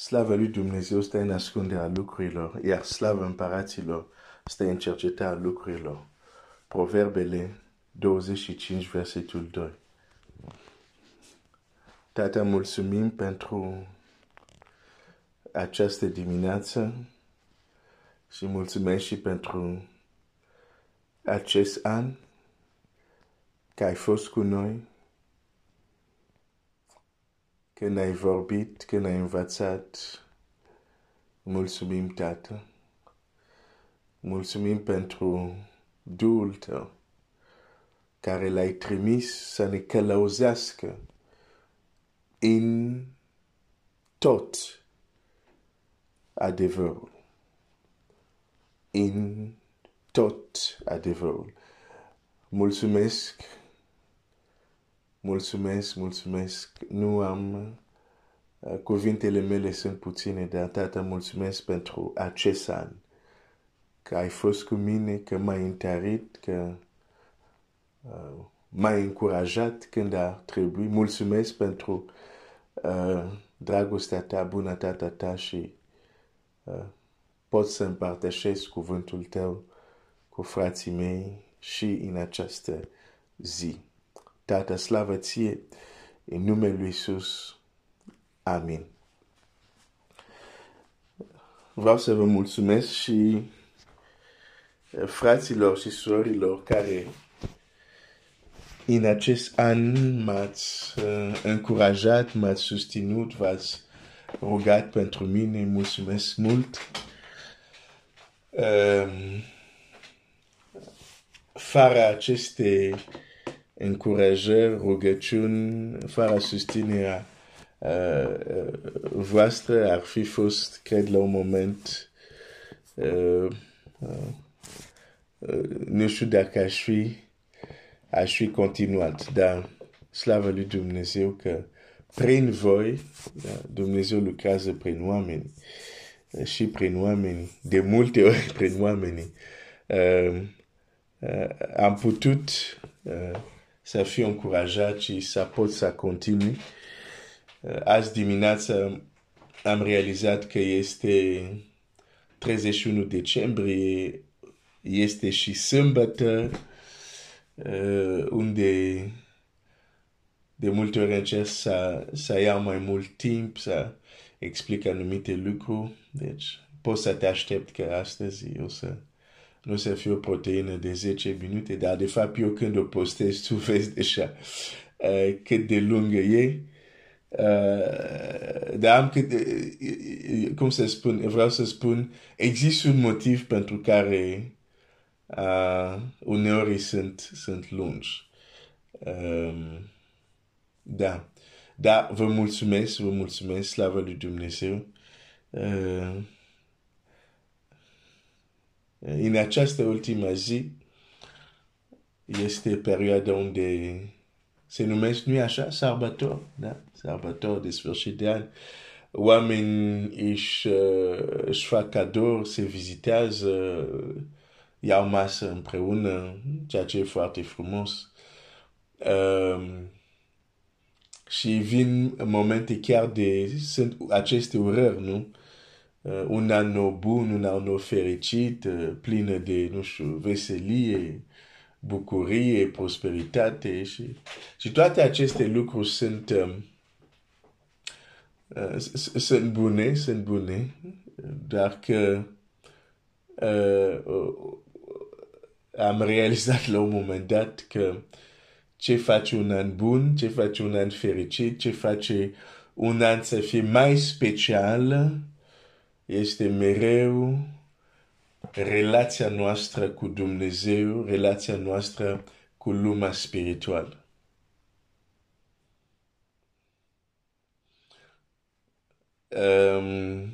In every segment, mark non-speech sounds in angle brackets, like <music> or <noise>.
Slavă lui Dumnezeu stă în ascunderea lucrurilor, iar slavă împăraților stă în cercetarea lucrurilor. Proverbele 25, versetul 2. Tata, mulțumim pentru această dimineață și mulțumesc și pentru acest an că ai fost cu noi, când ai vorbit, când ai învățat. Mulțumim, Tată. Mulțumim pentru Duhul Tău, care l-ai trimis să ne călăuzească în tot adevărul. În tot adevărul. Mulțumesc, mulțumesc, mulțumesc. Nu am uh, cuvintele mele sunt puține, dar tata mulțumesc pentru acest an. Că ai fost cu mine, că m-ai întărit, că uh, m-ai încurajat când a trebuit. Mulțumesc pentru uh, dragostea ta, bunătatea ta și uh, pot să împărtășesc cuvântul tău cu frații mei și în această zi. Tată, slavă ție, în numele Lui Iisus. Amin. Vreau să vă mulțumesc și eh, fraților și surorilor care în acest an m-ați uh, încurajat, m-ați susținut, v-ați rugat pentru mine, mulțumesc mult. Um, fără aceste încurajări, rugăciuni, fără susținerea uh, uh, voastră, ar fi fost, cred, la un moment, uh, uh, uh, nu știu dacă aș fi, aș fi continuat, dar slavă lui Dumnezeu că prin voi, da, Dumnezeu lucrează prin oameni și prin oameni, de multe ori prin oameni. Uh, uh, am putut uh, să fiu încurajat și să pot să continui. Uh, azi dimineață am realizat că este 31 decembrie, este și sâmbătă, uh, unde de multe ori încerc să, să iau mai mult timp, să explic anumite lucruri. Deci, poți să te aștept că astăzi o să nu să fie o proteină de 10 minute, dar de fapt eu când o postez, tu vezi deja uh, cât de lungă e. Uh, dar am cât, uh, cum să spun, vreau să spun, există un motiv pentru care uh, uneori sunt, sunt lungi. Um, da. Da, vă mulțumesc, vă mulțumesc, slavă lui Dumnezeu. Uh, în această ultimă zi este perioada unde se numesc, nu așa, sărbători, da? Sărbători de sfârșit de an. Oameni își, uh, își fac cadouri, se vizitează, iau masă împreună, ceea ce e foarte frumos. Um, și vin momente chiar de, sunt aceste urări, nu? Uh, un an nou bun, un an nou fericit, uh, plină de, nu știu, veselie, bucurie, prosperitate. Și, și toate aceste lucruri sunt, um, uh, sunt bune, sunt bune, dar că uh, am realizat la un moment dat că ce face un an bun, ce face un an fericit, ce face un an să fie mai special, este mereu relația noastră cu Dumnezeu, relația noastră cu lumea spirituală. Um,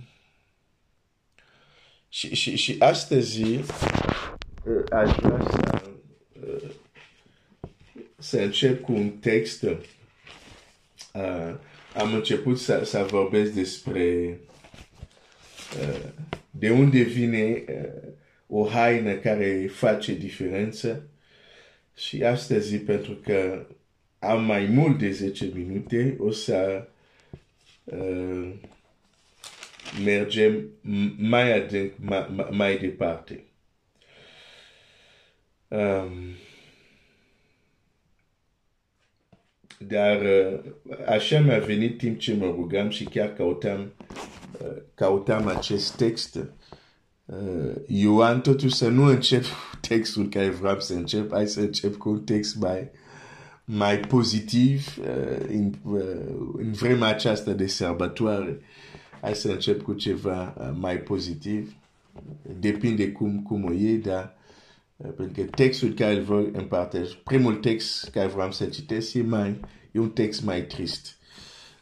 și, și, și astăzi uh, aș vrea să, uh, să încep cu un text. Uh, am început să, să vorbesc despre Uh, de unde vine uh, o haină care face diferență. Și astăzi, pentru că am mai mult de 10 minute, o să uh, mergem mai adânc, mai, mai departe. Um, dar uh, așa mi-a venit timp ce mă rugam și chiar căutam, uh, căutam acest text. Uh, Ioan, totuși să nu încep textul care vreau să încep, hai să încep cu un text mai, mai pozitiv în, în vremea aceasta de sărbătoare. Hai să încep cu ceva mai pozitiv. Depinde cum, cum o iei, dar pentru că textul care îl voi împărtăși, primul text care vreau să citesc e, mai, e un text mai trist.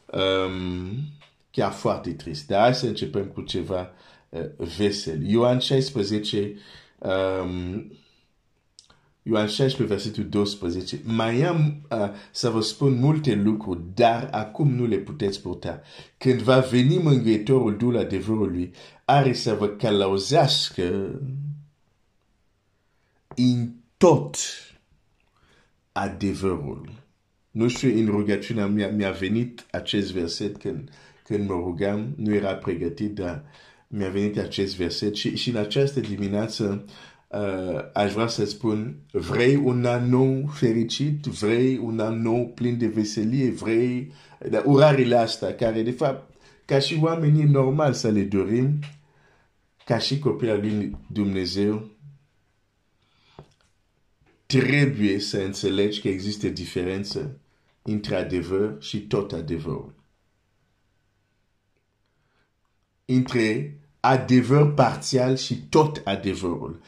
Um, chiar foarte trist. Dar hai să începem cu ceva uh, vesel. Ioan 16, um, Ioan 16, versetul 12. Mai am uh, să vă spun multe lucruri, dar acum nu le puteți purta. Când va veni mângâietorul Duhul adevărului, are să vă călăuzească în tot adevărul. Nu știu, în rugăciunea mea mi-a venit acest verset când, când mă rugam, nu era pregătit, dar mi-a venit acest verset și, și în această dimineață uh, aș vrea să spun, vrei un an nou fericit, vrei un an nou plin de veselie, vrei dar urările astea, care de fapt, ca și oamenii normal să le dorim, ca și copilul lui Dumnezeu, trebuie să înțelegi că există diferență între adevăr și tot adevărul. Între adevăr parțial și tot adevărul.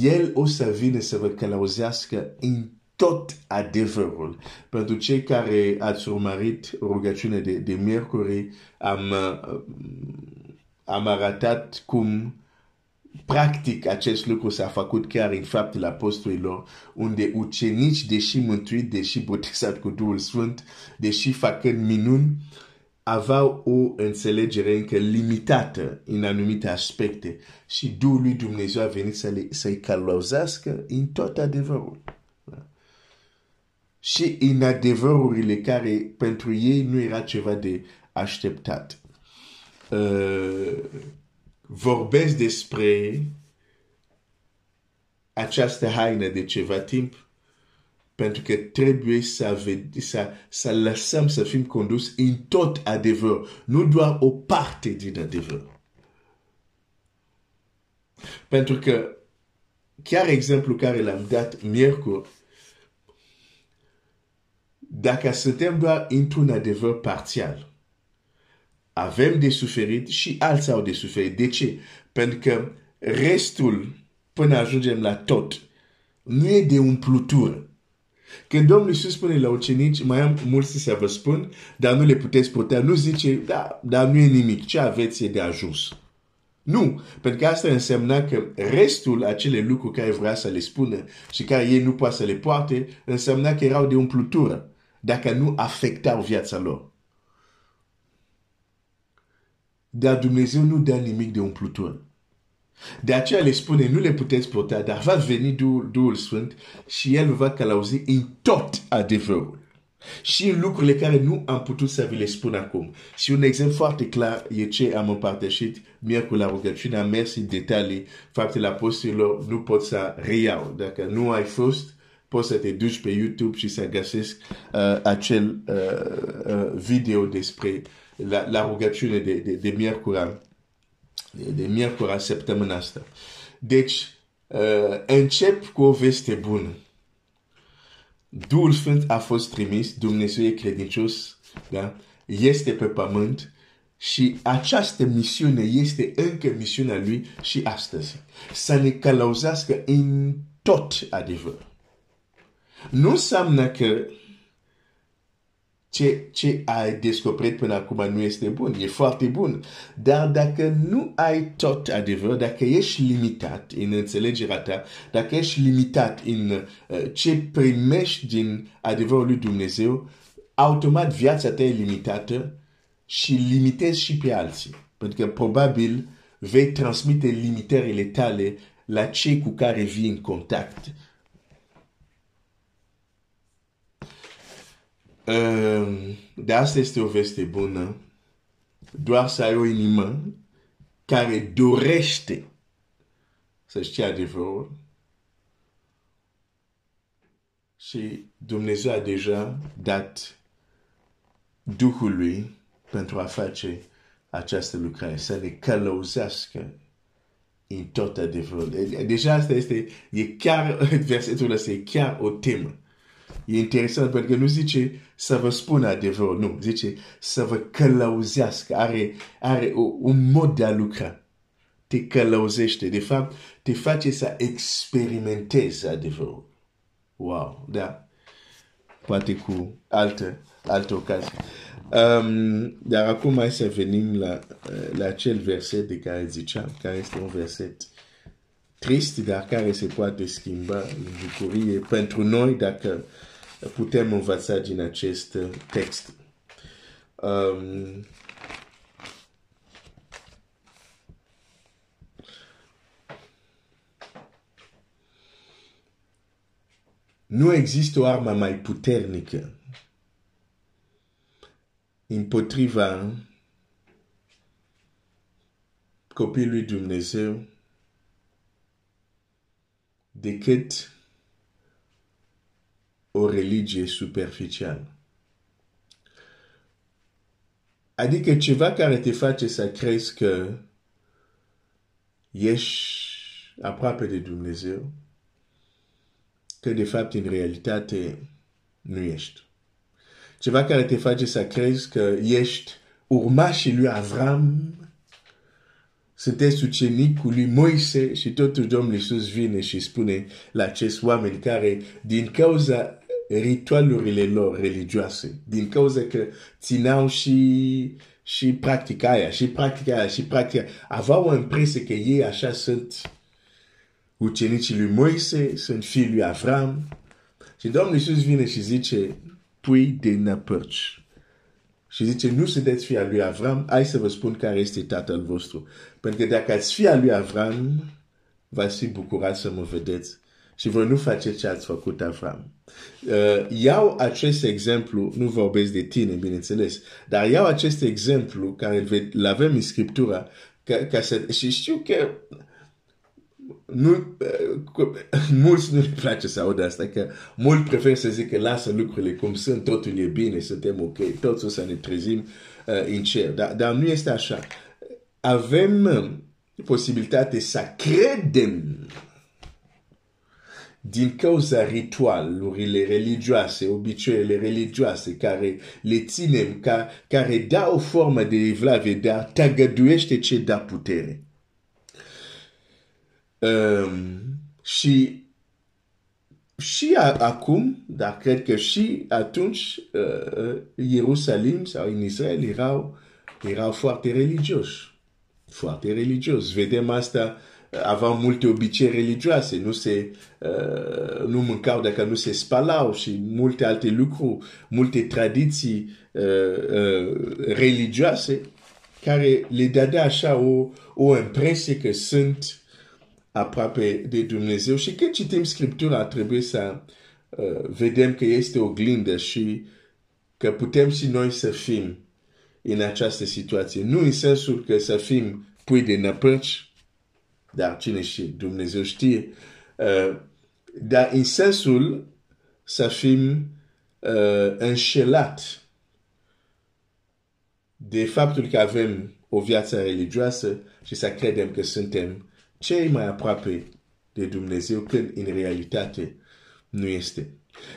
El o să vină să vă călăuzească în tot adevărul. Pentru cei care ați urmărit rugăciunea de, de miercuri, am, am arătat cum Practic, acest lucru s-a făcut chiar în faptul apostolilor, unde ucenici, deși mântuit, deși botezat cu Duhul Sfânt, deși făcând minuni, aveau o înțelegere încă limitată în anumite aspecte și Duhul lui Dumnezeu a venit să le, să-i călăuzească în tot adevărul. Da? Și în adevărurile care pentru ei nu era ceva de așteptat. Uh, vorbesc despre această haină de ceva timp, pentru că trebuie să, să, să lăsăm să fim condus în tot adevăr, nu doar o parte din adevăr. Pentru că chiar exemplu care l-am dat miercuri, dacă suntem doar într-un adevăr parțial, avem de suferit și alții au de suferit. De ce? Pentru că restul, până ajungem la tot, nu e de umplutură. Când Domnul Iisus spune la ucenici, mai am mulți să vă spun, dar nu le puteți putea, nu zice, da, dar nu e nimic, ce aveți e de ajuns. Nu, pentru că asta însemna că restul acele lucruri care vrea să le spună și care ei nu poate să le poate, însemna că erau de umplutură, dacă nu afectau viața lor. Dar Dumnezeu nu dă nimic de umplutură. De aceea le spune, nu le puteți purta, dar va veni Duhul, Duhul Sfânt și El va călăuzi în tot adevărul. Și în lucrurile care nu am putut să vi le spun acum. Și un exemplu foarte clar e ce am împărtășit miercuri la rugăciune, am mers în detalii, faptele apostolilor, nu pot să reiau. Dacă nu ai fost, poți să te duci pe YouTube și să găsesc uh, acel uh, uh, video despre la, la rugăciune de, de, de miercura, de, de miercura săptămâna asta. Deci, uh, încep cu o veste bună. Duhul Sfânt a fost trimis, Dumnezeu e credincios, da? este pe pământ și această misiune este încă misiunea lui și astăzi. Să ne călăuzească în tot adevăr. Nu înseamnă că ce, ce ai descoperit până acum nu este bun, e foarte bun. Dar dacă nu ai tot adevăr, dacă ești limitat în înțelegerea ta, dacă ești limitat în uh, ce primești din adevărul lui Dumnezeu, automat viața ta e limitată și limitezi și pe alții. Pentru că probabil vei transmite limitările tale la cei cu care vii în contact de asta este o veste bună. Doar să ai o inimă care dorește să știe adevărul și Dumnezeu a deja dat Duhului pentru a face această lucrare, să ne călăuzească în tot adevărul. Deja asta este, e chiar, versetul ăsta e chiar o temă. E interesant pentru că nu zice să vă spună adevărul, nu, zice să vă călăuzească, are, are o, un mod de a lucra. Te călăuzește, de fapt, te face să experimentezi adevărul. Wow, da. Poate cu altă, altă ocazie. Um, dar acum mai să venim la, la acel verset de care ziceam, care este un verset trist, dar care se poate schimba în bucurie pentru noi dacă putem învăța din acest text. Um, nu există o armă mai puternică împotriva copilului Dumnezeu decât o religie superficială. Adică ceva care te face să crezi că ești aproape de Dumnezeu, că de fapt în realitate nu ești. Ceva care te face să crezi că ești urmașii lui Avram, sunteți ucenicul lui Moise și totul Domnul Iisus vine și spune la acești oameni care din cauza ritualurile lor religioase, din cauza că țineau și, și practica aia, și practica aia, și practica aveau o impresie că ei așa sunt ucenicii lui Moise, sunt fiii lui Avram. Și Domnul Iisus vine și zice, pui de năpărci. Și zice, nu sunteți fii al lui Avram, hai să vă spun care este tatăl vostru. Pentru că dacă ați fi al lui Avram, va fi bucurat să mă vedeți. Și voi nu faceți ce ați făcut Avram. Uh, iau acest exemplu, nu vorbesc de tine, bineînțeles, dar iau acest exemplu care îl avem în Scriptura ca, ca să, și știu că nu, mulți nu le place să audă asta, că mulți preferă să zică lasă lucrurile cum sunt, totul e bine, suntem ok, totul să ne trezim uh, în cer. Dar, dar nu este așa. Avem uh, posibilitate să credem din cauza ritualurile religioase, obiceiurile religioase care le ținem, ca, care dau o formă de evlavie, dar tăgăduiește ce da putere. Um, și și a, acum, dar cred că și atunci uh, Ierusalim sau în Israel erau, erau foarte religioși. Foarte religioși. Vedem asta, aveau multe obicei religioase, nu se, uh, nu mâncau dacă nu se spalau și multe alte lucruri, multe tradiții uh, uh, religioase care le dădea așa o, o impresie că sunt aproape de Dumnezeu și când citim Scriptura trebuie să uh, vedem că este o glindă și că putem și noi să fim în această situație. Nu în sensul că să fim pui de năpăci, dar cine știe, Dumnezeu știe, uh, dar în sensul să fim uh, înșelat de faptul că avem o viață religioasă și să credem că suntem cei mai aproape de Dumnezeu când în realitate nu este.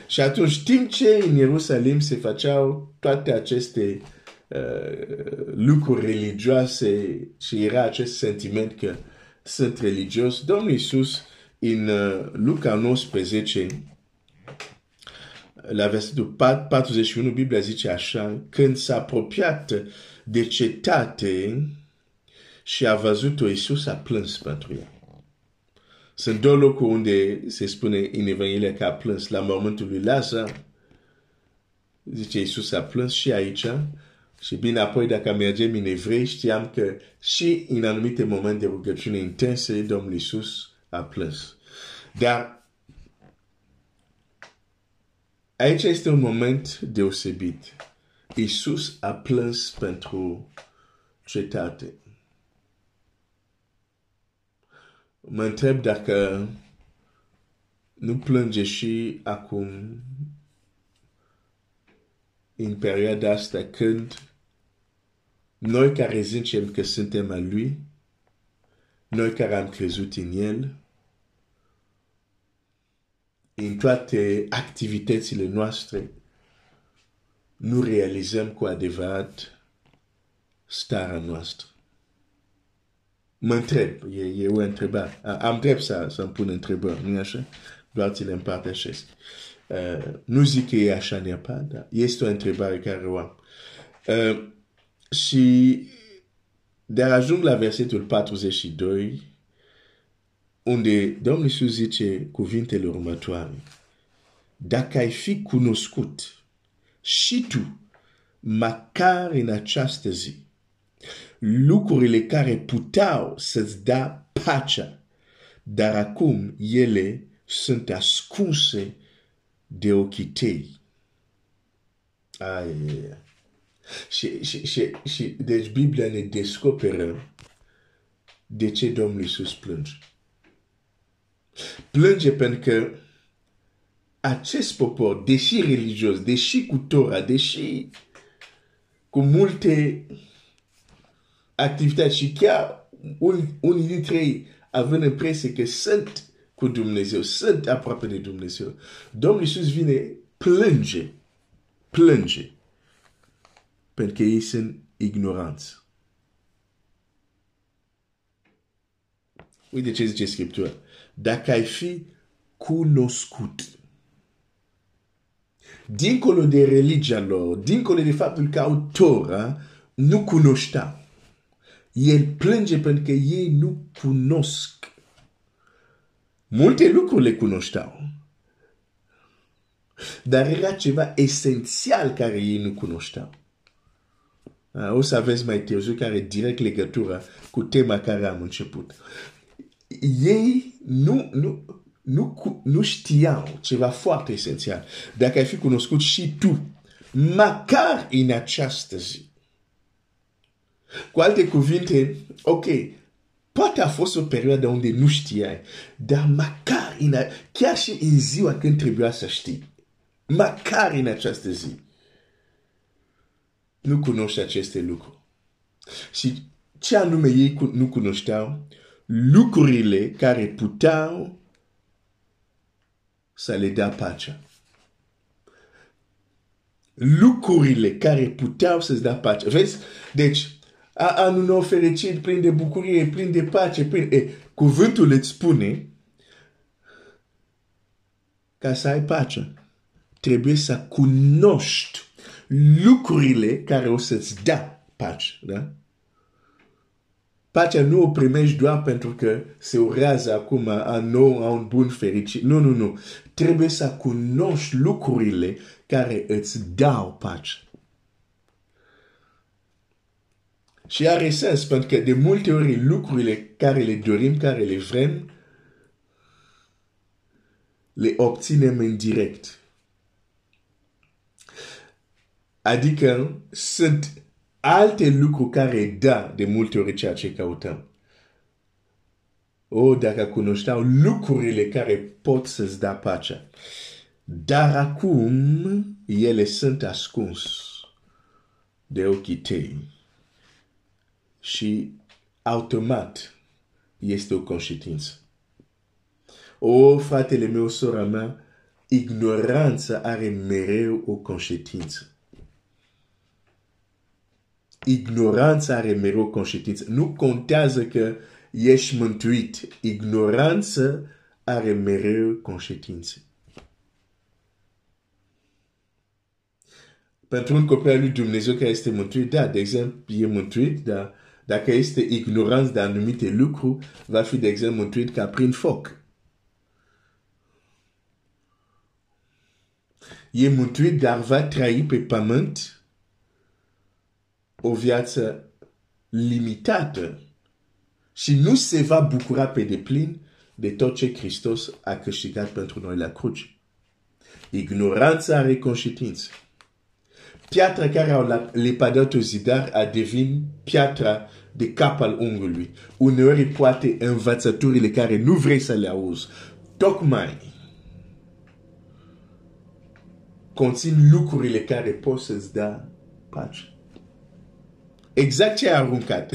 Și atunci, timp ce în Ierusalim se făceau toate aceste uh, lucruri religioase și era acest sentiment că sunt religios, Domnul Iisus în uh, Luca 19, la versetul 41, Biblia zice așa, când s-a apropiat de cetate, și a văzut-o, Iisus a plâns pentru ea. Sunt două locuri unde se spune în Evanghelia că a plâns la mormântul lui Lazar. Zice Iisus a plâns și aici. Și bine apoi dacă mergem în evrei știam că și în anumite momente de rugăciune intense Domnul Iisus a plâns. Dar aici este un moment deosebit. Iisus a plâns pentru cetate. mă întreb dacă nu plânge și acum în perioada asta când noi care zicem că suntem a Lui, noi care am crezut în El, în toate activitățile noastre, nu realizăm cu adevărat starea noastră. Mă întreb, e, e o întrebare. Am drept să, să-mi pun întrebări, nu așa? Doar ți le împărtășesc. Uh, nu zic că e așa neapărat, dar este o întrebare care o am. Uh, și dar ajung la versetul 42, unde Domnul Iisus zice cuvintele următoare. Dacă ai fi cunoscut și tu, măcar în această zi, lucrurile care puteau să-ți da pacea, dar acum ele sunt ascunse de ochii tăi. Ai, și, și, și, și, deci Biblia ne descoperă de ce Domnul Iisus plânge. Plânge pentru că acest popor, deși religios, deși cu Torah, deși cu multe activități și chiar un, unii dintre ei având impresia că sunt cu Dumnezeu, sunt aproape de Dumnezeu. Domnul Iisus vine, plânge, plânge, pentru că ei sunt ignoranți. Uite ce zice Scriptura. Dacă ai fi cunoscut, dincolo de religia lor, dincolo de faptul că au Torah, nu cunoșteau. El plânge pentru că ei nu cunosc. Multe lucruri le cunoșteau. Dar era ceva esențial care ei nu cunoșteau. O să aveți mai târziu care direct legătura cu tema care am început. Ei nu, nu, nu, nu știau ceva foarte esențial. Dacă ai fi cunoscut și tu, măcar în această zi, cu alte cuvinte, ok, poate a fost o perioadă unde nu știai, dar măcar în, chiar și în ziua când trebuia să știi, măcar în această zi, nu cunoști aceste lucruri. Și ce anume ei nu cunoșteau? Lucrurile care puteau să le dea pacea lucrurile care puteau să-ți dea pace. Vezi? Deci, anul nou fericit, plin de bucurie, plin de pace, plin... E, cuvântul îți spune ca să ai pace. Trebuie să cunoști lucrurile care o să-ți dea pace. Da? Pacea nu o primești doar pentru că se urează acum a nou, a un bun fericit. Nu, nu, nu. Trebuie să cunoști lucrurile care îți dau pace. Și are sens, pentru că de multe ori lucrurile care le dorim, care le vrem, le obținem în direct. Adică sunt alte lucruri care da de multe ori ceea ce căutăm. O, dacă cunoșteau lucrurile care pot să-ți da pacea. Dar acum ele sunt ascuns de ochii tăi și automat este o conștiință. O, fratele meu, sora mea, ignoranța are mereu o conștiință. Ignoranța are mereu o conștiință. Nu contează că ești mântuit. Ignoranța are mereu conștiință. Pentru un copil al lui Dumnezeu care este mântuit, da, de exemplu, e mântuit, dar dacă este ignoranță de anumite lucruri, va fi, de exemplu, mântuit ca prin foc. E mântuit, dar va trăi pe pământ o viață limitată și nu se va bucura pe deplin de tot ce Hristos a câștigat pentru noi la cruce. Ignoranța are conștiință. piatra care au lepădat o zidar a devin piatra de cap al unghiului. Uneori poate învățăturile care nu vrei să le auzi. Tocmai conțin lucrurile care pot să-ți da pace. Exact ce a aruncat.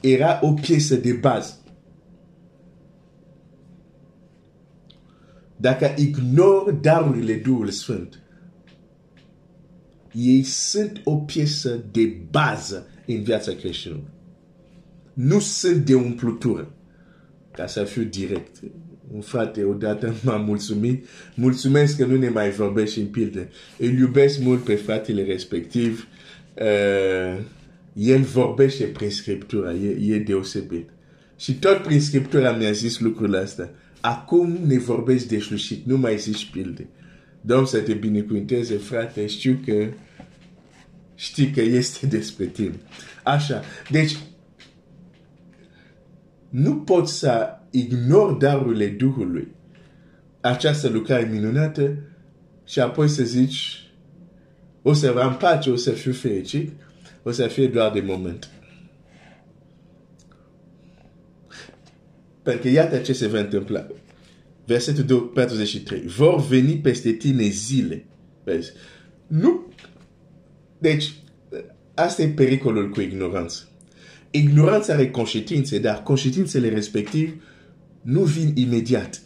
Era o piesă de bază. Dacă ignor darurile Duhul Sfânt, ei sunt o piesă de bază în viața creștinului. Nu sunt de umplutură, ca să fiu direct. Un frate odată m-a mulțumit. Mulțumesc că nu ne mai vorbești în pilde. Îl iubesc mult pe fratele respectiv. Uh, el vorbește prin Scriptura. E, e deosebit. Și tot prin Scriptura mi-a zis lucrul ăsta. Acum ne vorbești de slușit, nu mai zici pilde. Domn să te binecuvinteze, frate, știu că știi că este <laughs> despre tine. Așa, deci nu poți să ignori darurile Duhului, această lucrare minunată, și apoi să zici, o să am pace, o să fiu fericit, o să fie doar de moment. Pentru că iată ce se va întâmpla. Versetul 43. Vor veni peste tine zile. Vezi? Nu. Deci, asta e pericolul cu ignoranță. Ignoranța are conștiințe, dar conștiințele respectiv nu vin imediat.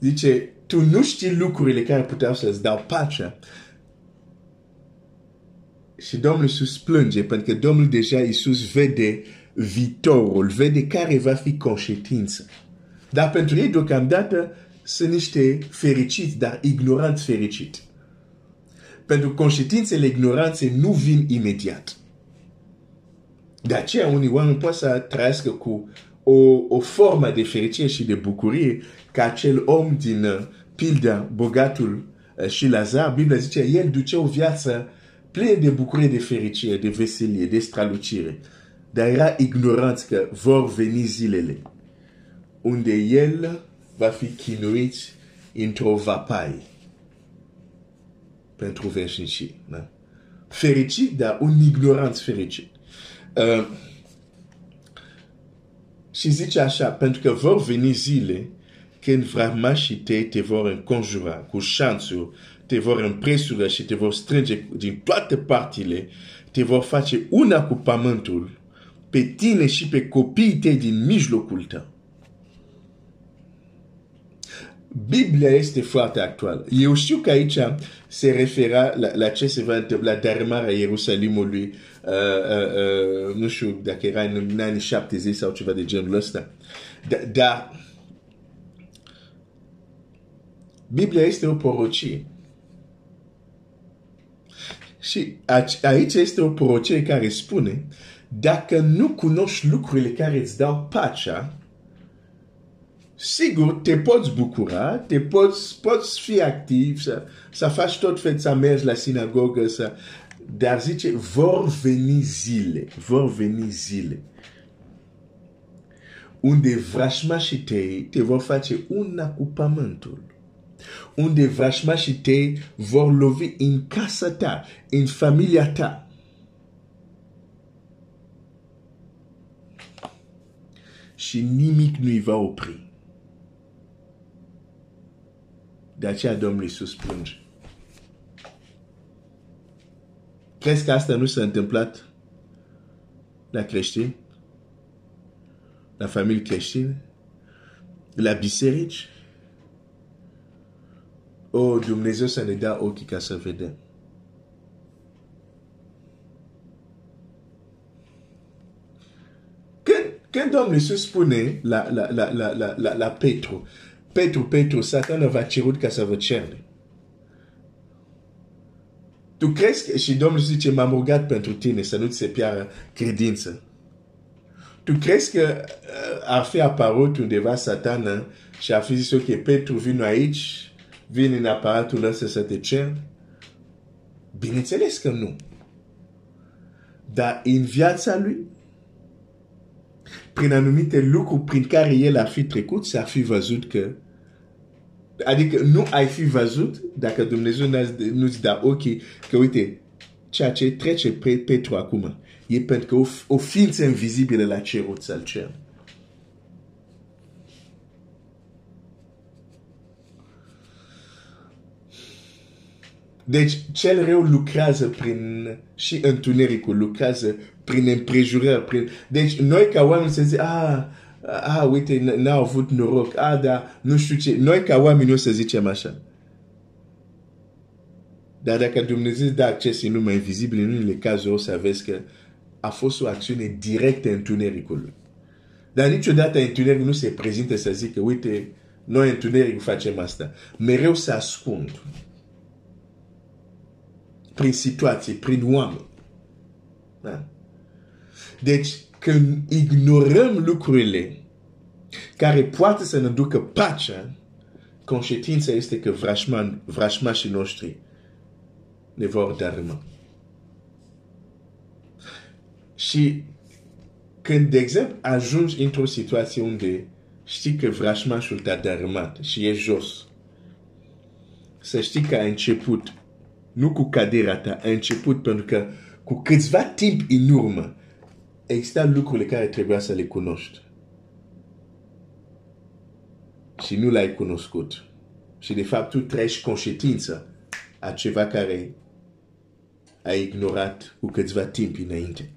Zice, tu nu știi lucrurile care puteau să-ți dau pacea. Și Domnul Iisus plânge, pentru că Domnul deja Iisus vede viitorul, vede care va fi conștiința. Dar pentru ei, deocamdată, sunt niște fericiți, dar ignoranți fericiți. Pentru conștiințele ignoranței nu vin imediat. De aceea, unii oameni pot să trăiască cu o, o formă de fericire și de bucurie ca acel om din uh, pilda bogatul uh, și Lazar. Biblia zice, el duce o viață plină de bucurie, de fericire, de veselie, de strălucire. Dar era ignorant că vor veni zilele unde el va fi chinuit într-o vapai pentru veșnicie. Da? Fericit, dar un ignorant fericit. Uh, și zice așa, pentru că vor veni zile când vramașii tăi te vor înconjura cu șanțuri, te vor împresură și te vor strânge din toate partile, te vor face una cu pământul, pe tine și pe copiii tăi din mijlocul tău. Biblia este foarte actuală. Eu știu că aici se refera la, la ce se va întâmpla dărâmarea Ierusalimului, uh, uh, uh, nu știu dacă era în anii 70 sau ceva de genul ăsta. Dar da, Biblia este o porocie. Și aici este o porocie care spune, dacă nu cunoști lucrurile care îți dau pacea, sigur, te poți bucura, te poți, poți fi activ, să, să faci tot fel, să mergi la sinagogă, să... dar zice, vor veni zile, vor veni zile unde vrăjmașii tăi te vor face una cu pământul. Unde vrăjmașii tăi vor lovi în casa ta, în familia ta. Și nimic nu-i va opri. De aceea Domnul Iisus plânge. Crezi că asta nu s-a întâmplat la creștini? La familii creștine? La biserici? O, oh, Dumnezeu să ne dea ochii ca să vedem. Când, când Domnul Iisus spune la, la, la, la, la, la, la Petru, Petru, Petru, Satan v-a cerut ca să vă cerne. Tu crezi că, și Domnul zice, m-am rugat pentru tine să nu-ți se piară credință. Tu crezi că uh, ar fi apărut undeva satana și ar fi zis, ok, Petru, vin aici, vin în aparatul ăsta să te cer? Bineînțeles că nu. Dar în viața lui, prin anumite lucruri prin care el ar fi trecut, s-ar fi văzut că Adică nu ai fi văzut dacă Dumnezeu nu-ți da ochii că uite, ceea ce trece pe Petru acum e pentru că o, o ființă invizibilă la cerul să-l cer. Deci, cel rău lucrează prin, și întunericul lucrează prin împrejurări. Prin... Deci, noi ca oameni să zic, ah, ah, uite, n-au avut noroc, ah, da, nu știu ce. Noi ca oameni o să zicem așa. Dar dacă Dumnezeu dă acces în lumea invizibilă, în unele cazuri o să vezi că a fost o acțiune directă în întunericul. Dar niciodată întunericul nu se prezintă să zică, uite, noi întunericul facem asta. Mereu se ascund prin situații, prin oameni. Da? Deci, când ignorăm lucrurile care poate să ne ducă pacea, conștiința este că vrașmașii noștri ne vor dărâma. Și când, de exemplu, ajungi într-o situație unde știi că vrașmașul te-a dărâmat și e jos, să știi că a început nu cu caderea ta, a început pentru că cu câțiva timp în urmă exista lucrurile care trebuia să le cunoști. Și nu l-ai cunoscut. Și de fapt tu treci conștiința a ceva care ai ignorat cu câțiva timp înainte.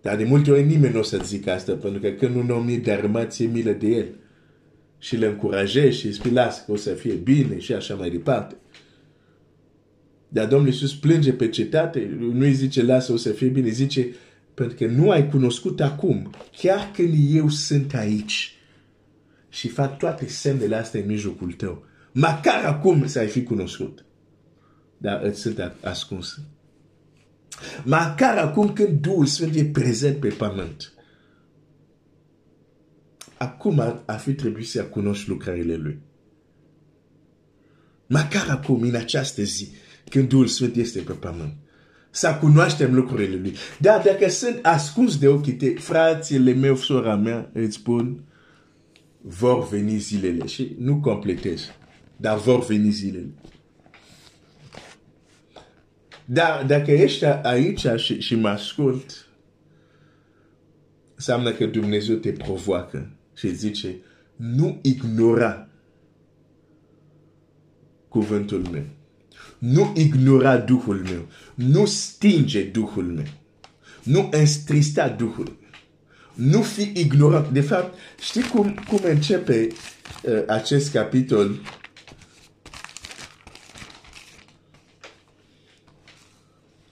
Dar de multe ori nimeni nu o să zic asta, pentru că când un om e dărâmat, ție milă de el. Și le încurajezi și îi spui, lasă că o să fie bine și așa mai departe. Dar Domnul Iisus plânge pe cetate, nu îi zice lasă o să fie bine, zice pentru că nu ai cunoscut acum, chiar când eu sunt aici și fac toate semnele astea în mijlocul tău, măcar acum să ai fi cunoscut. Dar îți sunt ascuns. Măcar acum când Duhul Sfânt e prezent pe pământ. Acum ar fi trebuit să cunoști lucrările Lui. Măcar acum, în această zi, când Duhul Sfânt este pe pământ. Să cunoaștem lucrurile Lui. Dar dacă sunt ascuns de ochii tăi, frațile meu, sora mea, îți spun, vor veni zilele. Și nu completez. Dar vor veni zilele. Dar dacă ești aici și, și mă ascult, înseamnă că Dumnezeu te provoacă și zice, nu ignora cuvântul meu. Nu ignora Duhul meu. Nu stinge Duhul meu. Nu înstrista Duhul. Nu fi ignorant. De fapt, știi cum, cum începe uh, acest capitol?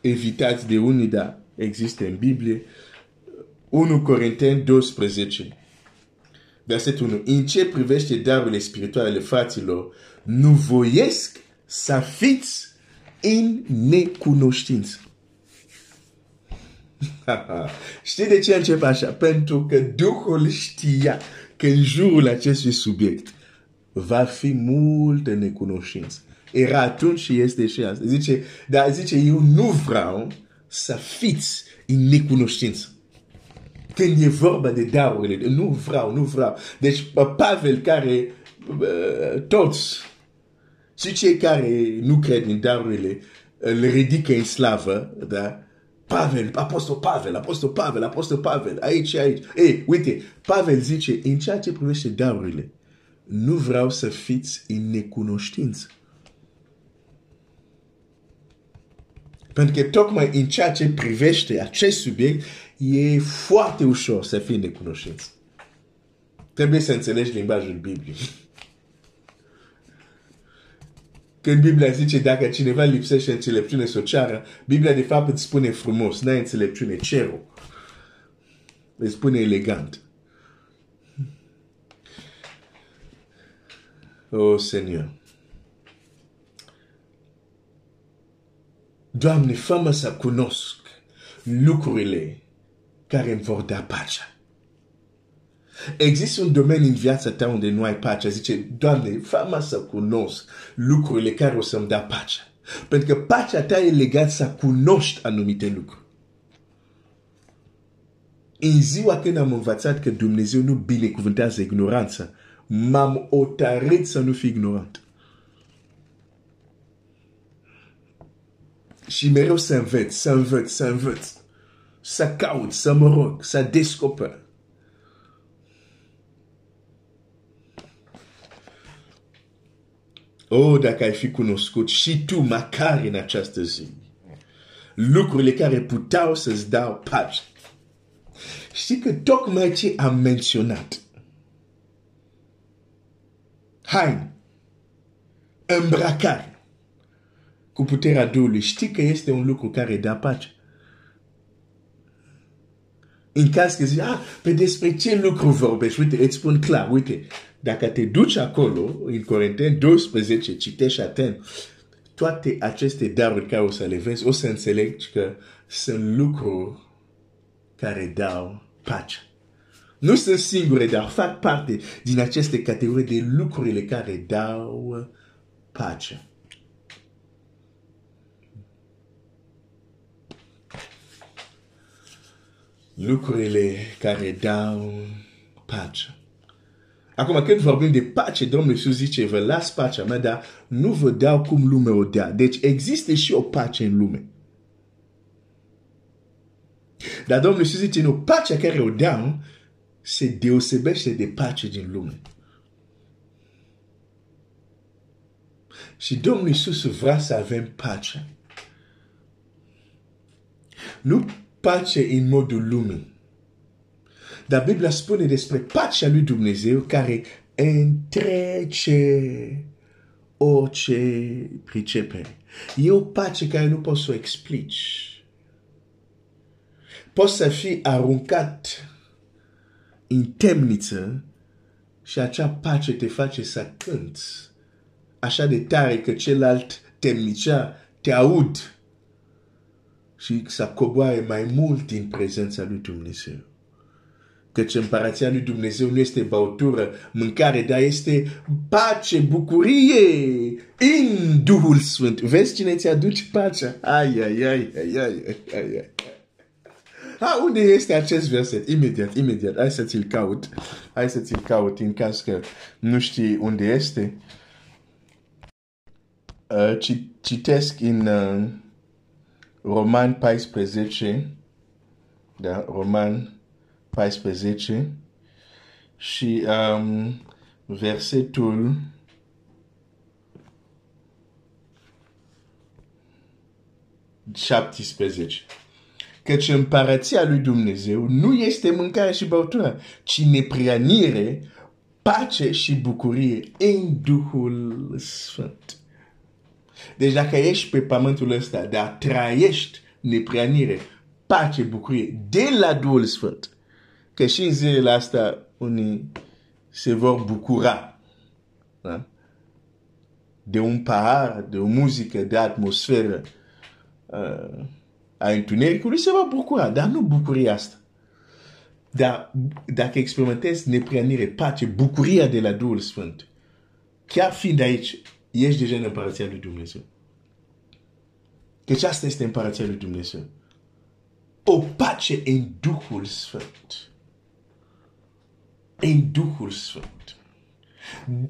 Evitați de unii, dar există în Biblie. 1 Corinteni 12. Versetul 1. În ce privește darurile spirituale ale fraților, nu voiesc să fiți în necunoștință. <laughs> Știi de ce încep așa? Pentru că Duhul știa că în jurul acestui subiect va fi multă necunoștință. Era atunci și este și asta. Zice, dar zice, eu nu vreau să fiți în necunoștință. Când e vorba de darurile, nu vreau, nu vreau. Deci Pavel care uh, toți și cei care nu cred în darurile îl ridică în slavă, da? Pavel, apostol Pavel, apostol Pavel, apostol Pavel, aici și aici. Ei, uite, Pavel zice, în ceea ce privește darurile, nu vreau să fiți în necunoștință. Pentru că tocmai în ceea ce privește acest subiect, e foarte ușor să fii în necunoștință. Trebuie să înțelegi limbajul Bibliei. Când Biblia zice dacă cineva lipsește înțelepciune socială, Biblia de fapt îți spune frumos, n-ai înțelepciune, cerul. Îți spune elegant. Oh, Seigneur. Doamne, fă să cunosc lucrurile care îmi vor da pacea. Există un domeniu în viața ta unde nu ai pace. Zice, Doamne, fă să cunosc lucrurile care o să-mi da pacea. Pentru că pacea ta e legată să cunoști anumite lucruri. În ziua când am învățat că Dumnezeu nu binecuvântează ignoranța, m-am otarit să nu fiu ignorant. Și mereu să învăț, să învăț, să învăț, să caut, să mă rog, să descoper. Oh, dacă ai fi cunoscut și tu, măcar în această zi, lucrurile care puteau să-ți dau pace. Știi că tocmai ce am menționat, haine, îmbracare, cu puterea Duhului, știi că este un lucru care dă pace. În caz că zici, ah, pe despre ce lucru vorbești? Uite, îți spun clar, uite, dacă te duci acolo, în Corinteni 12, citești atent, toate aceste daruri care o să le vezi, o să înțelegi că sunt lucruri care dau pace. Nu sunt singure, dar fac parte din aceste categorii de lucrurile care dau pace. Lucrurile care dau pace. Acum, când vorbim de pace, Domnul Iisus zice, vă las pacea mea, dar nu vă dau cum lume o dea. Deci există și o pace în lume. Dar Domnul Iisus zice, nu, pacea care o dau se deosebește de pace din lume. Și Domnul Iisus vrea să avem pace. Nu pace în modul lumii. Dar Biblia spune despre pacea lui Dumnezeu care întrece orice pricepere. E o pace care nu poți să o explici. Poți să fii aruncat în temniță și acea pace te face să cânti așa de tare că celălalt temnicea te aud și să coboare mai mult din prezența lui Dumnezeu căci împărația lui Dumnezeu nu este băutură, mâncare, dar este pace, bucurie în Duhul Sfânt. Vezi cine ți aduce pacea? Ai, ai, ai, ai, ai, ai, ai. Ha, unde este acest verset? Imediat, imediat. Hai să ți-l caut. Hai să ți-l caut în caz că nu știi unde este. Uh, citesc în uh, Roman 14. Da, Roman 14 și um, versetul șaptesprezece. Căci împărăția lui Dumnezeu nu este mâncare și băutură, ci neprianire, pace și bucurie în Duhul Sfânt. Deci dacă ești pe pământul ăsta, dar trăiești neprianire, pace, bucurie de la Duhul Sfânt, că și în zilele astea unii se vor bucura da? de un pahar, de o muzică, de atmosferă uh, a întunericului, se va bucura, dar nu bucuria asta. Dar dacă experimentezi neprianire, pace, bucuria de la Duhul Sfânt, chiar fiind aici, ești deja în împărăția lui Dumnezeu. Căci asta este împărăția lui Dumnezeu. O pace în Duhul Sfânt în Duhul Sfânt.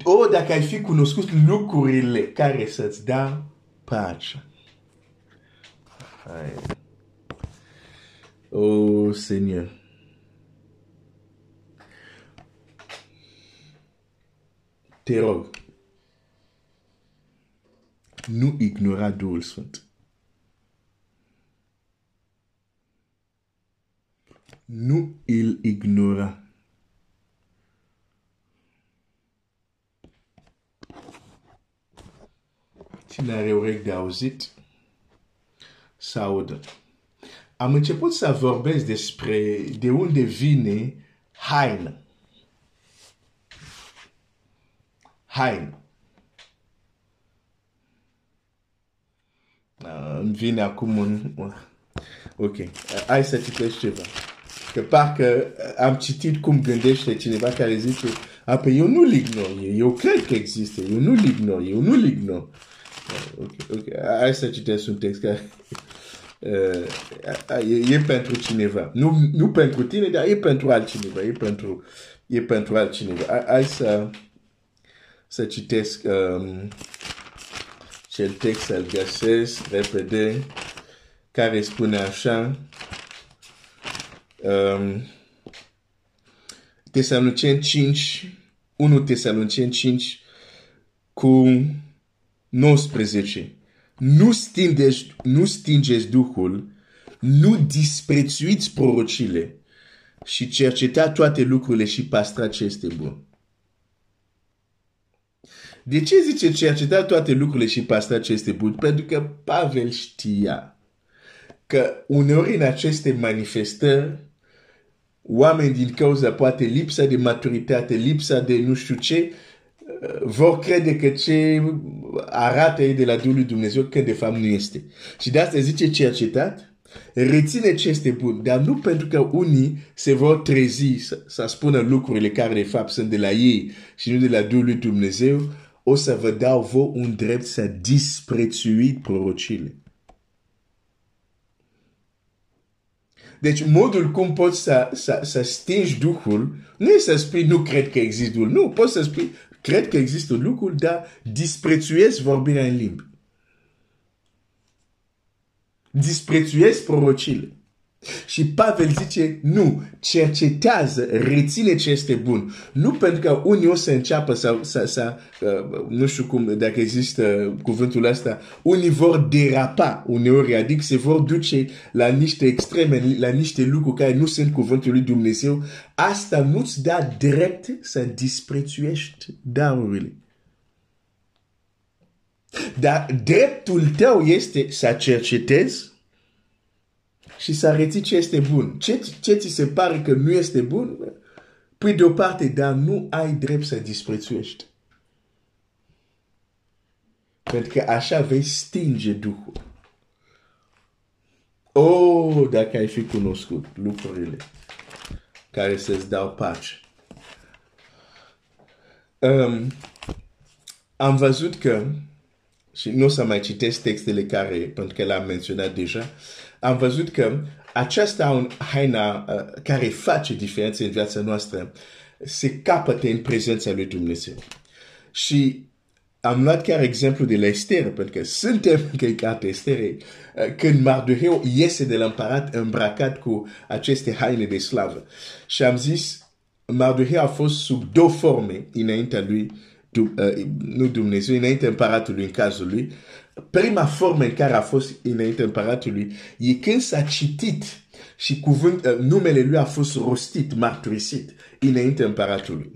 O, dacă ai fi cunoscut lucrurile care să-ți dea pace. Hai. O, Seigneur. Te rog, nu ignora Duhul Sfânt. Nu îl ignora. Cine are urechi de auzit, să audă. Am început să vorbesc despre de unde vine haină. Haină. Îmi vine acum un... Ok, hai să citești ceva. Că parcă am citit cum gândește cineva care zice, a, pe eu nu-l ignor, eu cred că există, eu nu-l ignor, eu nu-l ignor. Ok, ok. Hai să citesc un text care uh, <laughs> e, e pentru cineva. Nu, nu pentru tine, dar e pentru altcineva. E pentru, e pentru altcineva. Hai să, să citesc um, cel text să-l găsesc repede, care spune așa, um, Tesalonicen 5, 1 Tesalonicen 5 cu 19. Nu stingeți, nu stingeți Duhul, nu disprețuiți prorocile și cerceta toate lucrurile și pastra ce este bun. De ce zice cerceta toate lucrurile și pastra ce este bun? Pentru că Pavel știa că uneori în aceste manifestări oameni din cauza poate lipsa de maturitate, lipsa de nu știu ce, vor crede că ce arată ei de la Duhul lui Dumnezeu când de fapt nu este. Și de asta zice cercetat, reține ce este bun, dar nu pentru că unii se vor trezi să, să spună lucrurile care de fapt sunt de la ei și nu de la Duhul lui Dumnezeu, o să vă dau vă un drept să disprețuiți prorocile. Deci modul cum poți să, să, să stingi Duhul nu e să spui nu cred că există Duhul. Nu, poți să spui cred că există lucruri, dar disprețuiesc vorbirea în limbi. Disprețuiesc prorocile. Și Pavel zice, nu, cercetează, reține ce este bun. Nu pentru că unii o să înceapă să, să, să uh, nu știu cum, dacă există cuvântul ăsta, unii vor derapa uneori, adică se vor duce la niște extreme, la niște lucruri care nu sunt cuvântul lui Dumnezeu. Asta nu-ți da drept să disprețuiești darurile. Dar dreptul tău este să cercetezi și să arăți ce este bun. Ce, ce ți se pare că nu este bun, pui deoparte, dar nu ai drept să disprețuiești. Pentru că așa vei stinge Duhul. Oh, dacă ai fi cunoscut lucrurile care să-ți dau pace. Um, am văzut că, și nu o să mai citesc textele care, pentru că l-am menționat deja, am văzut că aceasta un haina uh, care face diferență în viața noastră se capătă în prezența lui Dumnezeu. Și am luat chiar exemplu de la Esther, pentru că suntem <laughs> în cartea Esther, uh, când Mardoheu iese de la împărat îmbracat cu aceste haine de slavă. Și am zis, Mardoheu a fost sub două forme înaintea lui, uh, nu Dumnezeu, înaintea împăratului în cazul lui, prima formă în care a fost înainte împăratului e când s-a citit și cuvânt, uh, numele lui a fost rostit, marturisit înainte împăratului.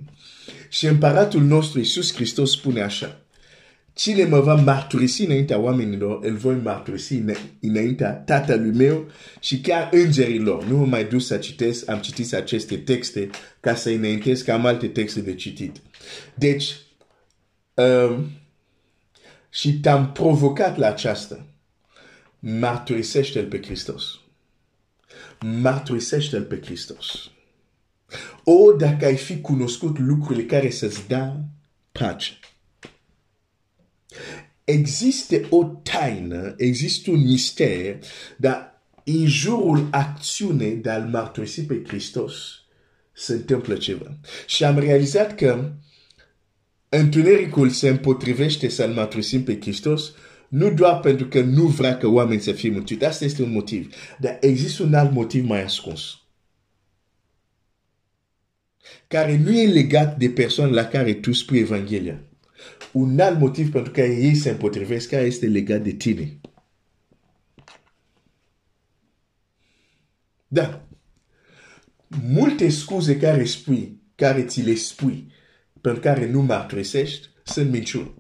Și împăratul nostru, Iisus Hristos, spune așa, Cine mă va marturisi înaintea oamenilor, îl voi marturisi înaintea tatălui meu și chiar îngerilor. Nu mă mai duc să citesc, am citit aceste texte ca să înaintez că am alte texte de citit. Deci, um, și te-am provocat la aceasta, marturisește-L pe Hristos. Marturisește-L pe Hristos. O, dacă ai fi cunoscut lucrurile care să-ți da pace. Există o taină, există un mister, dar în jurul acțiunii de a-L marturisi pe Hristos se întâmplă ceva. Și am realizat că Întunericul se împotrivește să-L matusim pe Hristos, nu doar pentru că nu vrea că oameni să fie mântuiți. Asta este un motiv. Dar există un alt motiv mai ascuns. Care nu e legat de persoane la care tu spui Evanghelia. Un alt motiv pentru care ei se împotrivesc, care este legat de tine. Da. Multe scuze care spui, care ți le spui, pentru care nu mărturisești, sunt minciuni.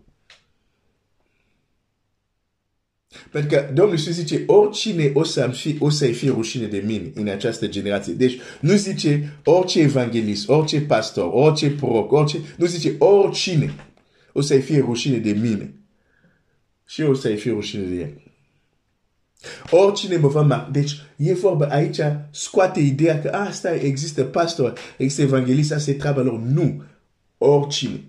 Pentru că Domnul Iisus zice, oricine o să fi, o să fie rușine de mine în această generație. Deci nu zice orice evanghelist, orice pastor, orice proroc, orice, nu zice oricine o să fie rușine de mine. Și o să fie rușine de el. Oricine mă va marca. Deci e vorba aici, scoate ideea că asta există pastor, există evanghelist, asta e treaba lor. Nu oricine.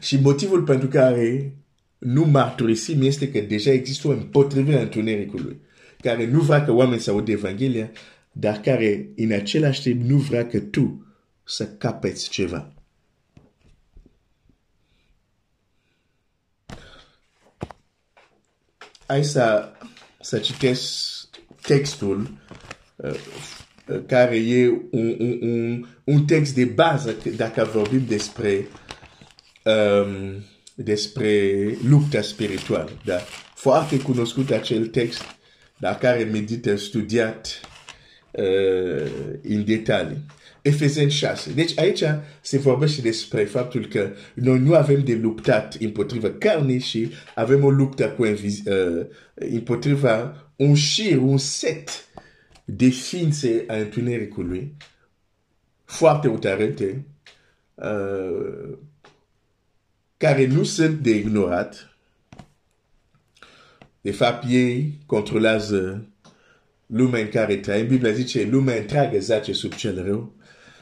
Și motivul pentru care nu marturisim este că deja există o împotrivire în tuneric care nu vrea că oamenii să audă Evanghelia, dar care în același timp nu vrea că tu să capeți ceva. Hai să, să citesc textul uh, care e un, un, un, un text de bază dacă vorbim despre um, despre lupta spirituală. Da? Foarte cunoscut acel text, dar care medită studiat uh, în detalii. Efezeni 6. Deci aici se vorbește despre faptul că noi nu avem de luptat împotriva carnei și avem o luptă cu uh, împotriva un șir, un set de ființe a întunericului foarte utarente uh, care nu sunt de ignorat. De fapt, ei controlează lumea în care trăim. Biblia zice, lumea întreagă zace sub cel rău.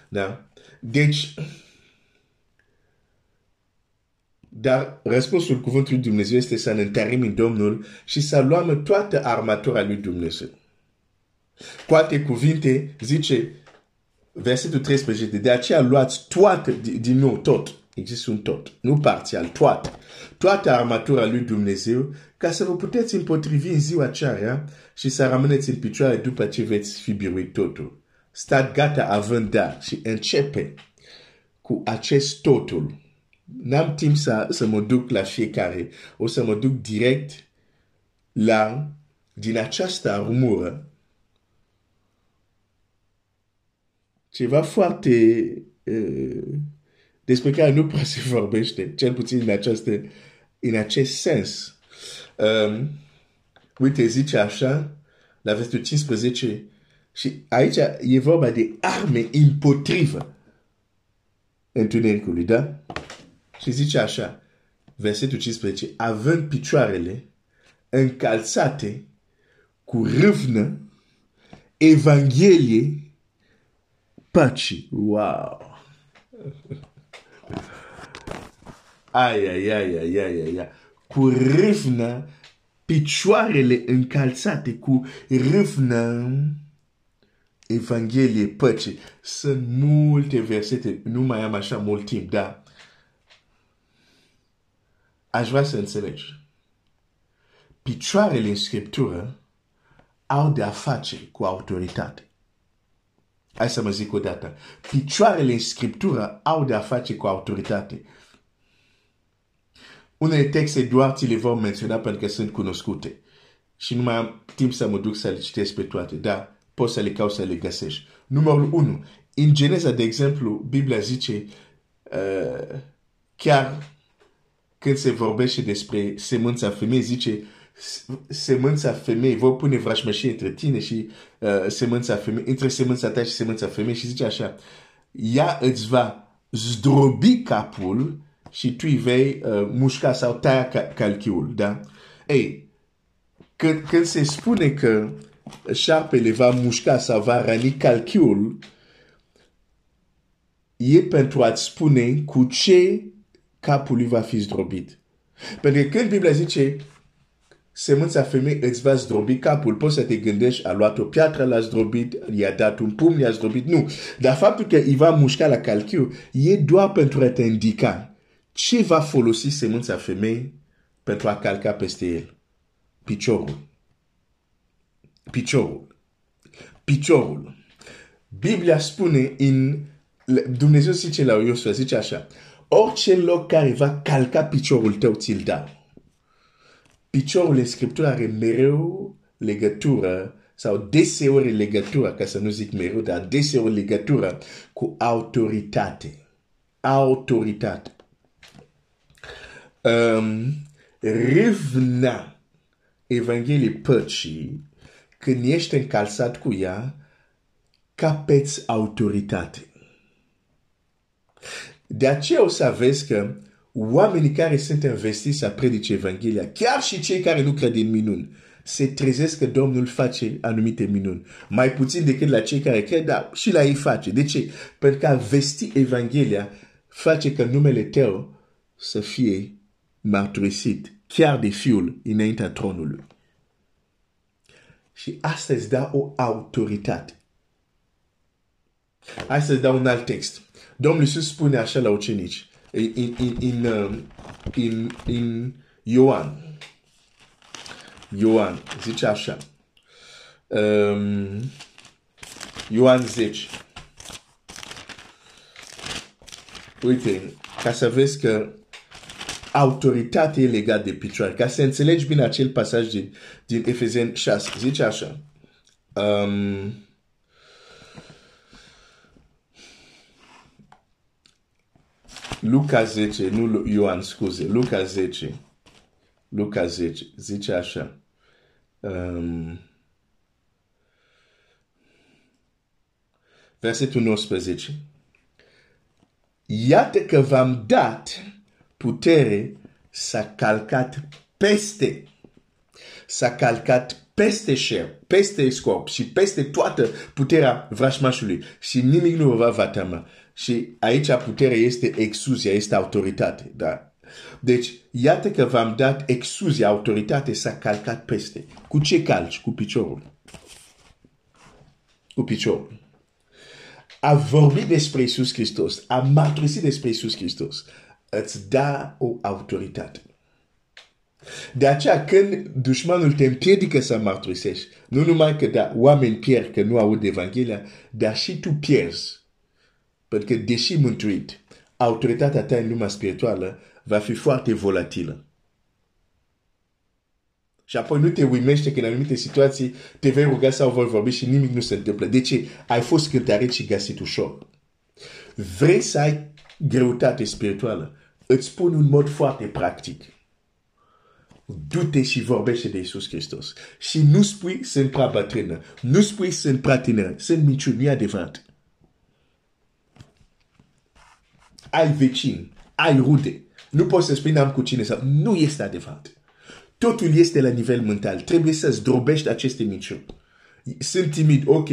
Da? Deci, dar răspunsul cuvântului Dumnezeu este să ne întărim în Domnul și să luăm toată armatura lui Dumnezeu. Cu alte cuvinte, zice versetul 13, de aceea luați toată, din nou tot, există un tot, nu parțial, toată, toată armatura lui Dumnezeu, ca să vă puteți împotrivi în ziua aceea și să rămâneți în picioare după ce veți fi biruit totul. Stați gata având dar și începe cu acest totul. N-am timp să, să mă duc la fiecare, o să mă duc direct la, din această armură, ceva foarte uh, despre care nu prea se vorbește, cel puțin în, această, în acest sens. Um, uite, zice așa, la versetul 15, și aici e vorba de arme împotrivă întunericului, da? Și zice așa, versetul 15, având picioarele încalțate cu râvnă, Evanghelie păcii. Wow! Ai, ai, ai, ai, ai, ai, ai. Cu râvnă, picioarele încalțate cu râvnă, Evanghelie păcii. Sunt multe versete, nu mai am așa mult timp, dar aș vrea să înțelegi. Picioarele în Scriptură au de-a face cu autoritate. Hai să mă zic o dată. Picioarele în Scriptură au de-a face cu autoritate. Unele texte doar ți le vom menționa pentru că sunt cunoscute. Și nu mai am timp să mă duc să le citesc pe toate, dar poți să le cauți să le găsești. Numărul 1. În Geneza, de exemplu, Biblia zice uh, chiar când se vorbește despre semânța femei, zice semânța femei, vor pune vrașmășie între tine și uh, semânța femei, între semânța ta și semânța femei și zice așa, ea îți va zdrobi capul și tu îi vei uh, mușca sau taia ca calchiul, da? Ei, când, când se spune că șarpele va mușca sau va răni calchiul, e pentru a-ți spune cu ce capul lui va fi zdrobit. Pentru că când Biblia zice semânța femei îți va zdrobi capul, poți să te gândești, a luat o piatră, l-a zdrobit, i-a dat un pumn, i-a zdrobit. Nu. Dar faptul că îi va mușca la calchiu e doar pentru a te indica ce va folosi semânța femei pentru a calca peste el. Piciorul. Piciorul. Piciorul. Biblia spune în Dumnezeu zice la Iosua, zice așa, orice loc care va calca piciorul tău ți-l dau piciorul în Scriptură are mereu legătură sau deseori legătură, ca să nu zic mereu, dar deseori legătură cu autoritate. Autoritate. Um, revna Evanghelie păcii, când ești încalțat cu ea, capeți autoritate. De aceea o să vezi că oamenii care sunt investiți să predice Evanghelia, chiar și cei care nu cred în minuni, se trezesc că Domnul face anumite minuni. Mai puțin decât la cei care cred, dar și la ei face. De ce? Pentru că a vesti Evanghelia face că numele tău să fie mărturisit, chiar de Fiul înaintea tronului. Și asta îți dă o autoritate. Hai să dau un alt text. Domnul Iisus spune așa la ucenici in, in, in, um, in, in Ioan. Ioan, zice așa. Um, Ioan 10. Uite, ca să vezi că autoritatea e legată de picioare. Ca să înțelegi bine acel pasaj din, din Efezen 6. Zice așa. Um, Luca 10, nu Ioan, scuze, Luca 10. Luca 10, zice așa. Um, versetul 19. Iată că v-am dat putere s-a calcat peste. S-a calcat peste șer, peste scop și peste toată puterea vrașmașului și nimic nu va vatama. Și aici puterea este exuzia, este autoritate. Da? Deci, iată că v-am dat exuzia, autoritate s-a calcat peste. Cu ce calci? Cu piciorul. Cu piciorul. A vorbit despre Iisus Hristos, a mărturisit despre Iisus Hristos, îți da o autoritate. De aceea, când dușmanul te împiedică să mărturisești, nu numai că da, oameni pierd că nu aud Evanghelia, dar și tu pierzi. Pentru că, deși mântuit, autoritatea ta în lumea spirituală va fi foarte volatilă. Și apoi nu te uimește că în anumite situații te vei ruga sau voi vorbi și nimic nu se întâmplă. De ce? Ai fost cântărit și găsit ușor. Vrei să ai greutate spirituală? Îți spun un mod foarte practic. Du-te și vorbește de Iisus Hristos. Și nu spui sunt prea bătrână. Nu spui sunt prea tânără. Sunt minciuni, nu e adevărat. Ai vecini, ai rude. Nu poți să spui n-am cu cine să... Nu este adevărat. Totul este la nivel mental. Trebuie să zdrobești aceste minciuni. Sunt timid, ok.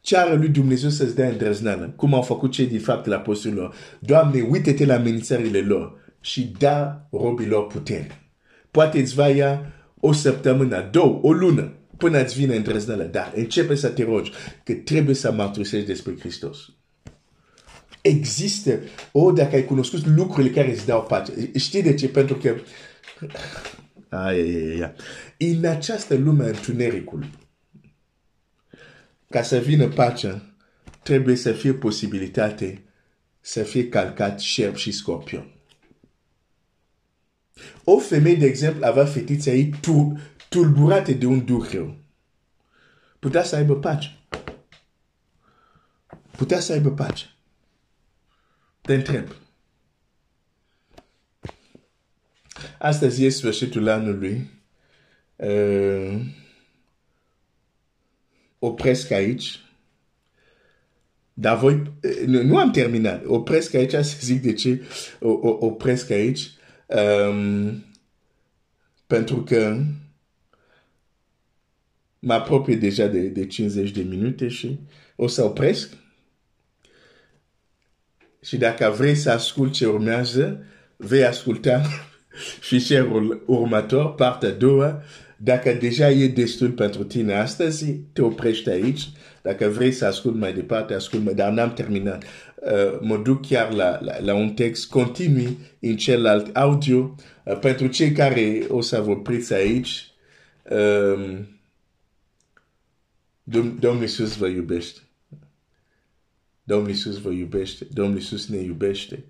Ceară lui Dumnezeu să-ți dea îndrăznală, cum au făcut cei din faptele apostolilor. Doamne, uite-te la amenințările lor și da robilor putere. Poate îți va ia o săptămână, două, o lună, până îți vine îndrăznală. Dar începe să te rogi că trebuie să mărturisești despre Hristos. Există, o, dacă ai cunoscut lucrurile care îți dau pace. Știi de ce? Pentru că Ai, ai, ai. În această lume a întunericului, ca să vină pacea, trebuie să fie posibilitate să fie calcat șerp și scorpion. O femeie, de exemplu, avea fetița ei tulburate de un duh rău. Putea să aibă pace. Putea să aibă pace. Te întreb. Astăzi e sfârșitul anului. Uh, opresc aici. Dar voi, nu, nu am terminat. Opresc aici, să zic de ce o, o, opresc aici. Um, pentru că mă apropie deja de, de 50 de minute și o să opresc. Și dacă vrei să ascult ce urmează, vei asculta <laughs> fișierul următor, partea a doua, dacă deja e destul pentru tine astăzi, te oprești aici. Dacă vrei să ascult mai departe, ascult mai, dar n-am terminat. Uh, mă duc chiar la, la, la un text, continui în celălalt audio. Uh, pentru cei care o să vă opriți aici, um, Domnul Iisus vă iubește. Domnul Iisus vă iubește. Domnul Iisus ne iubește.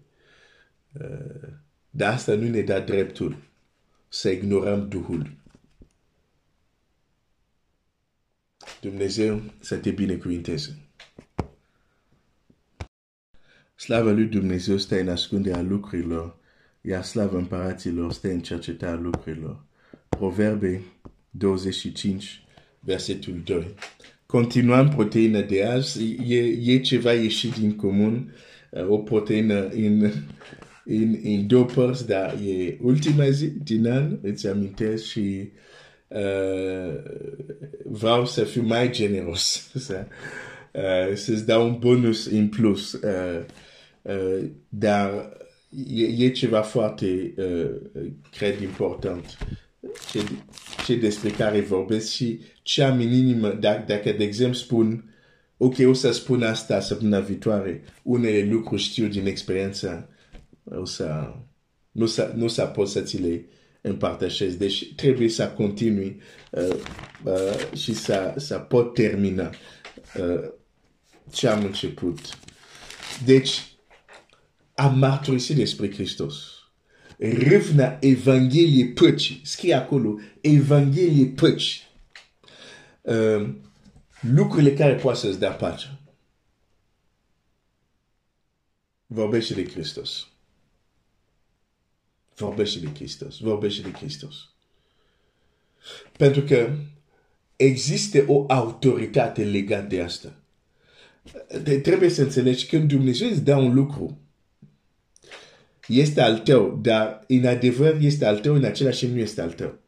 Uh, de asta nu ne da dreptul să ignorăm Duhul. Dumnezeu să te binecuvinteze. Slava lui Dumnezeu stă în ascunderea lucrurilor, iar slava împăraților stă în cercetarea lucrurilor. Proverbe 25, versetul 2. Continuăm proteina de azi. E, e ceva ieșit din comun, o proteină în în, în două părți, dar e ultima zi din an, îți amintesc și uh, vreau să fiu mai generos, <laughs> să, uh, să-ți dau un bonus în plus. Uh, uh, dar e, e ceva foarte, uh, cred, important ce, ce despre care vorbesc și cea minimă, dacă, dacă de exemplu spun, ok, o să spun asta săptămâna viitoare, unele lucruri știu din experiența o să, nu să, nu să poți să ți le împărtășesc. Deci trebuie să continui uh, uh, și să, să pot termina uh, ce am început. Deci, am mărturisit despre Hristos. Râvna Evanghelie păcii. Scrie acolo, Evanghelie păcii. Uh, lucrurile care poate să-ți dea pace. Vorbește de Hristos. Vorbește de Hristos. Vorbește de Hristos. Pentru că există o autoritate legată de asta. Trebuie să înțelegi că Dumnezeu îți dă un lucru. Este al tău, dar în adevăr este al tău, în același timp nu este al tău.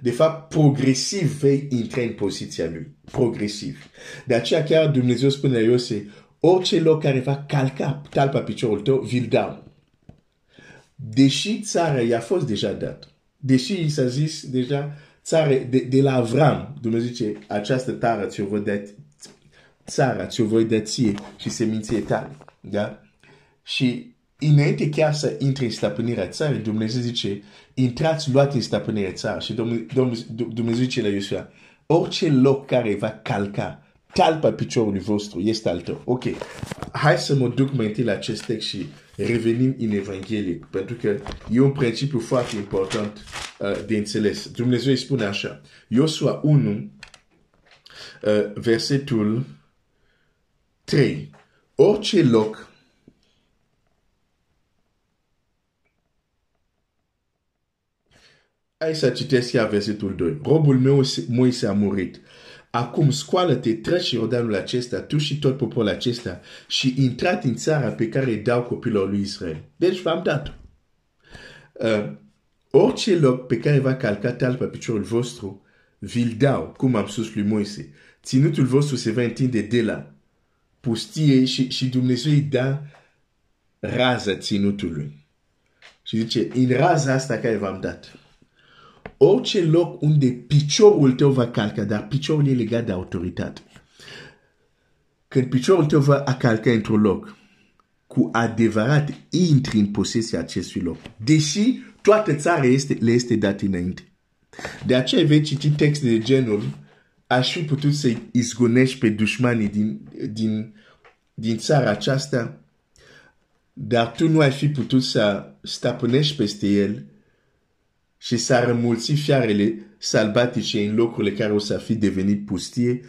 De fapt, progresiv vei intra în poziția lui. Progresiv. De aceea chiar Dumnezeu spune la Iose, orice loc care va calca talpa piciorul tău, vi-l dau. Deși țara i-a fost deja dat. Deși i s-a zis deja țara de, de la Avram, Dumnezeu zice, această țară ți-o voi da, țara ți-o voi da ție și seminție tale. Da? Și înainte chiar să intre în stăpânirea țării, Dumnezeu zice, intrați, luați în stăpânirea țară. Și Dumnezeu zice la Iosua, orice loc care va calca talpa piciorului vostru este al tău. Ok, hai să mă duc mai întâi la acest text și revenim în Evanghelie, pentru că e un principiu foarte important uh, de înțeles. Dumnezeu îi spune așa, Iosua 1, uh, versetul 3. Orice loc Hai să citesc ea versetul 2. Robul meu Moise a murit. Acum scoală-te, treci Iordanul acesta, tu și tot poporul acesta și intrat în țara pe care îi dau copilor lui Israel. Deci v-am dat. Uh, orice loc pe care va calca talpa piciorul vostru, vi-l dau, cum am spus lui Moise. Ținutul vostru se va întinde de la pustie și, și Dumnezeu îi dă raza ținutului. Și zice, în raza asta care v-am dat, orice loc unde piciorul tău va calca, dar piciorul e legat de autoritate. Când piciorul tău va calca într-un loc, cu adevărat intri în posesia acestui loc. Deși toată țara este, le este dat înainte. De aceea vei citi texte de genul aș fi putut să izgonești pe dușmanii din, din, din țara aceasta, dar tu nu ai fi putut să stăpânești peste el și să rămulți fiarele sălbatice în locurile care o să fi devenit pustie,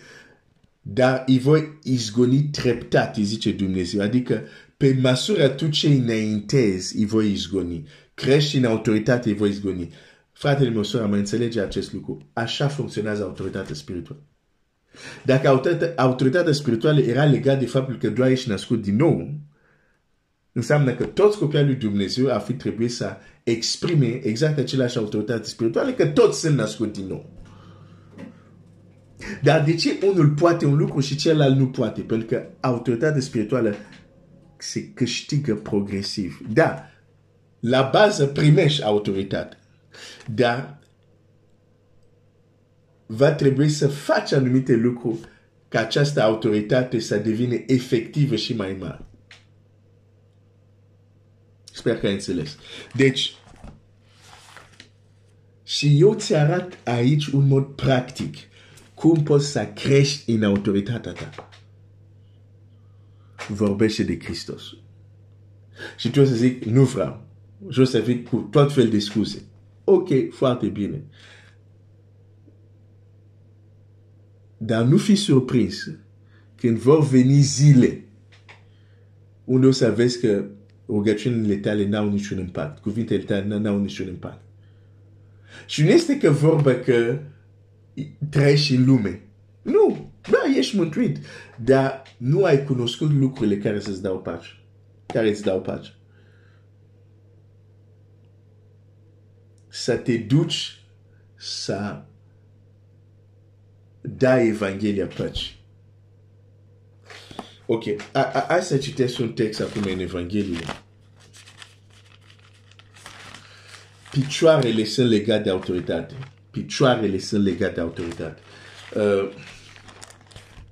dar îi voi izgoni treptat, zice Dumnezeu. Adică, pe măsură tu ce înaintezi, îi voi izgoni. Crești în autoritate, îi voi izgoni. Fratele meu, sora, mă înțelege acest lucru. Așa funcționează autoritatea spirituală. Dacă autoritatea spirituală era legată de faptul că doar ești născut din nou, înseamnă că toți copiii lui Dumnezeu ar fi trebuit să exprime exact aceleași autoritate spirituale, că toți sunt născuți din nou. Dar de ce unul poate un lucru și celălalt nu poate? Pentru că autoritatea spirituală se câștigă progresiv. Da, la bază primești autoritate. Dar va trebui să faci anumite lucruri ca această autoritate să devină efectivă și mai mare. Sper că ai înțeles. Deci, și eu ți arăt aici un mod practic cum poți să crești în autoritatea ta. Vorbește de Hristos. Și tu o să zic, nu vreau. Și o să vin cu tot fel de scuze. Ok, foarte bine. Dar nu fi surprins când vor veni zile unde o să vezi că rugăciunile tale n-au niciun impact. Cuvintele tale n-au niciun impact. Și nu este că vorba că trăiești în lume. Nu, da, ești mântuit, dar nu ai cunoscut lucrurile care să-ți dau pace. Care îți dau pace. Să te duci să dai Evanghelia păcii. Ok, hai să citesc un text acum în Evanghelie. Picioarele sunt legate de autoritate. Picioarele sunt legate de autoritate. Uh,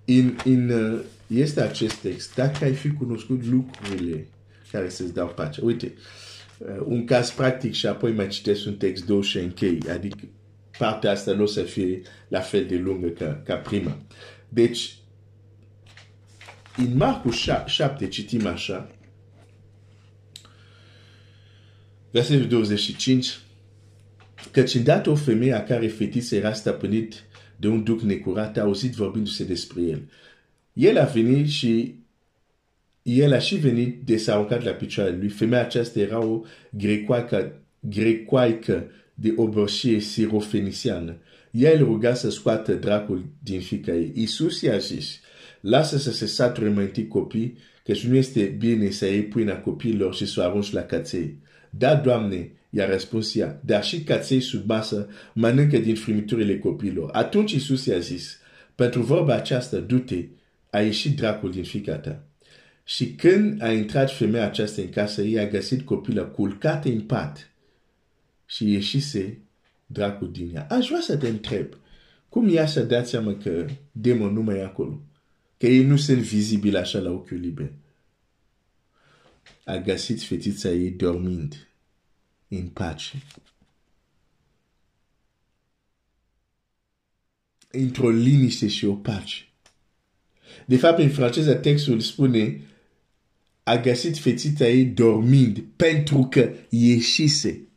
in, in, uh, este acest text. Dacă ai fi cunoscut lucrurile care să-ți dau pace. Uite, uh, un caz practic și apoi mai citesc un text două și închei. Adică partea asta nu o să fie la fel de lungă ca, ca prima. Deci, în Marcu 7 citim așa, versetul 25, căci îndată o femeie a care fetiță era stăpânit de un duc necurat a auzit vorbindu-se despre el. El a venit și el a și venit de s-a aruncat la picioarele lui. Femeia aceasta era o grecoaică, grecoaică de obărșie sirofenisiană. Ea îl ruga să scoată dracul din fica ei. Iisus i-a zis, lasă să se sature mai întâi copii, că nu este bine să iei pâinea copiilor și să o arunci la caței. Da, Doamne, i-a răspuns ea, dar și caței sub masă mănâncă din frimiturile copiilor. Atunci Iisus i-a zis, pentru vorba aceasta, du-te, a ieșit dracul din fica ta. Și când a intrat femeia aceasta în casă, ei a găsit copilul culcat în pat și ieșise dracul din ea. Aș vrea să te întreb, cum ea să dați seama că demonul nu mai e acolo? Că ei nu sunt vizibili așa la ochiul liber. A găsit fetița ei dormind în pace. Într-o liniște și o pace. De fapt, în franceză textul spune a găsit fetița ei dormind pentru că ieșise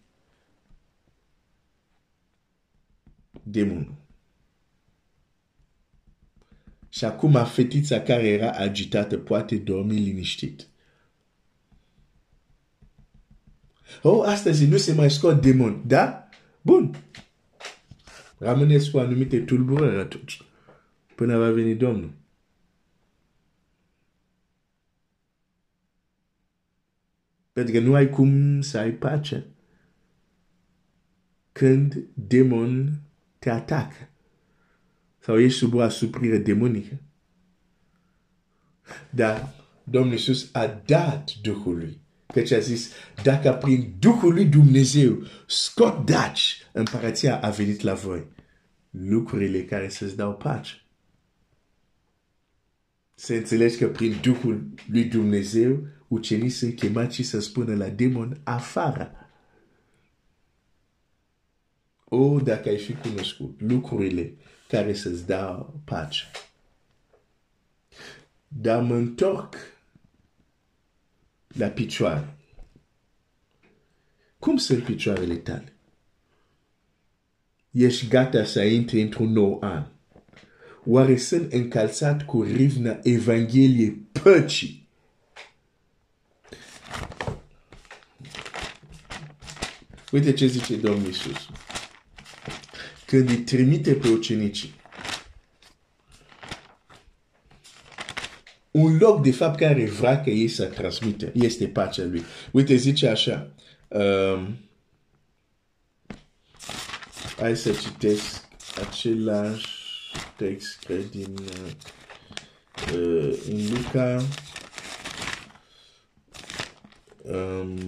demonul. Și acum fetița care era agitată poate dormi liniștit. Oh, astăzi nu se mai scot demon, da? Bun. Rămâneți cu anumite tulburări atunci. Până va veni Domnul. Pentru că nu ai cum să ai pace când demon te atacă sau ești sub o asuprire demonică. Dar Domnul Iisus a dat Duhului. Căci a zis, dacă prin Duhul lui Dumnezeu scot daci, împărăția a venit la voi. Lucrurile care să-ți dau pace. Să înțelegi că prin Duhul lui Dumnezeu ucenii sunt chemați și să spună la demon afară. O, dacă ai fi cunoscut lucrurile care să-ți dau pace. Dar mă întorc la picioare. Cum sunt picioarele tale? Ești gata să intri într-un nou an. Oare sunt încalțat cu rivna Evangheliei păcii? Uite ce zice Domnul Iisus. Când îi trimite pe ucenicii, un loc de fapt care vrea că ei să transmite este pacea lui. Uite, zice așa. Um, hai să citesc același text, cred, din uh, în Luca. Um,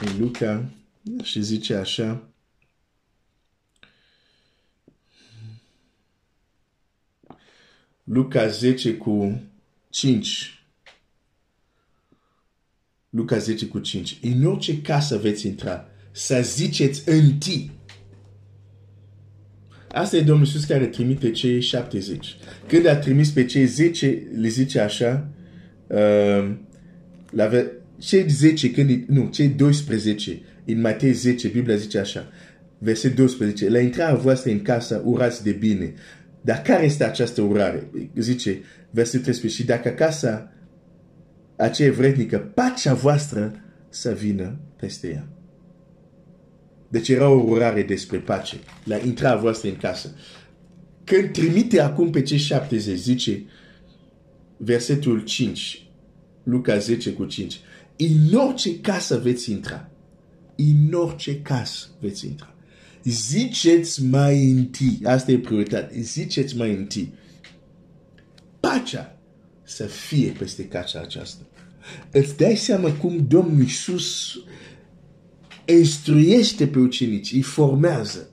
în Luca și zice așa. Luca 10 cu 5. Luca 10 cu 5. În orice casă veți intra, să ziceți întâi. Asta e Domnul Iisus care trimite cei 70. Când a trimis pe cei 10, le zice așa, uh, la cei 10, când, nu, cei 12, în Matei 10, Biblia zice așa, verset 12, la intrarea voastră în casă, urați de bine, dar care este această urare? Zice versetul 13. Și dacă casa aceea vrednică, pacea voastră să vină peste ea. Deci era o urare despre pace. La intra voastră în casă. Când trimite acum pe cei 70, zice versetul 5, Luca 10 cu 5. În orice casă veți intra. În orice casă veți intra ziceți mai întâi, asta e prioritate, ziceți mai întâi, pacea să fie peste casa aceasta. Îți dai seama cum Domnul Iisus instruiește pe ucenici, îi formează.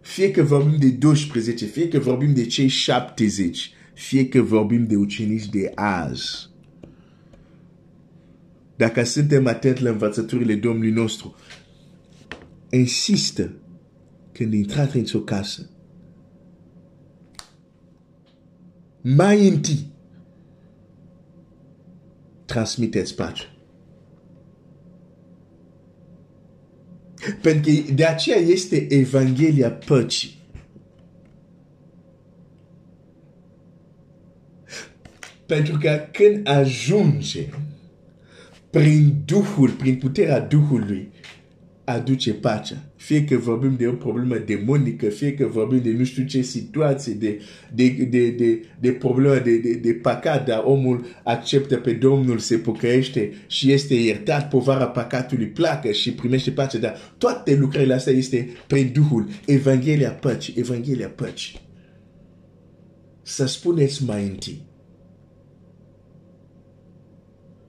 Fie că vorbim de 12, fie că vorbim de cei 70, fie că vorbim de ucenici de azi. dacă suntem atenți la învățăturile Domnului nostru, insistă când intrați într-o casă. Mai întâi, transmiteți pace. Pentru că de aceea este Evanghelia păcii. Pentru că când ajunge prin Duhul, prin puterea Duhului, aduce pacea. Fie că vorbim de o problemă demonică, fie că vorbim de nu știu ce situație, de, de, de, de, de problemă de, de, de păcat, dar omul acceptă pe Domnul, se pocăiește și este iertat, povara păcatului placă și primește pace. Dar toate lucrurile astea este prin Duhul. Evanghelia păcii, Evanghelia păcii. Să spuneți mai întâi.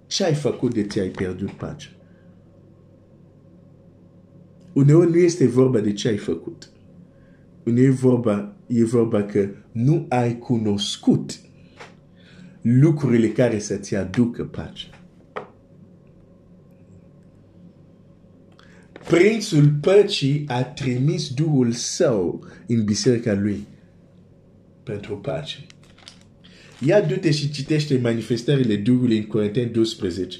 Ce ai făcut de ți-ai pierdut pacea? Uneori nu este vorba de ce ai făcut. Uneori vorba, e vorba că nu ai cunoscut lucrurile care să-ți aducă pace. Prințul păcii a trimis Duhul său în biserica lui pentru pace. Ia du-te și citește manifestările Duhului în Corinteni 12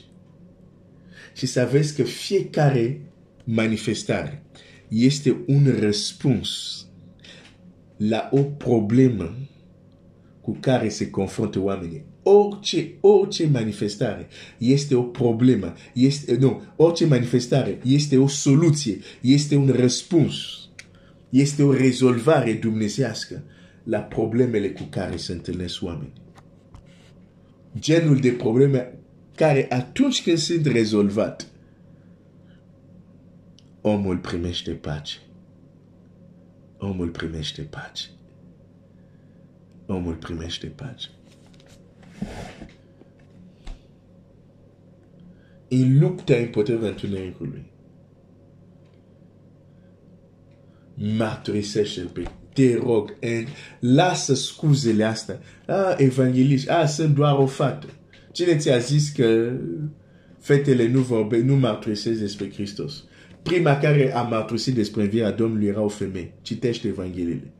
și să vezi că fiecare manifestare este un răspuns la o problemă cu care se confruntă oamenii. Orice, orice manifestare este o problemă, este, nu, orice manifestare este o soluție, este un răspuns, este o rezolvare dumnezească la problemele cu care se întâlnesc oamenii. Genul de probleme care atunci când sunt rezolvate, omul primește pace. Omul primește pace. Omul primește pace. În lupta împotriva întunericului. Mărturisește-l pe te rog, and lasă scuzele astea. Ah, evanghelist, ah, sunt doar o fată. Cine ți-a zis că fetele nu vorbe, nu mărturisesc despre Hristos? Prima care a mărturisit despre învierea Domnului era o femeie. Citește Evangheliile.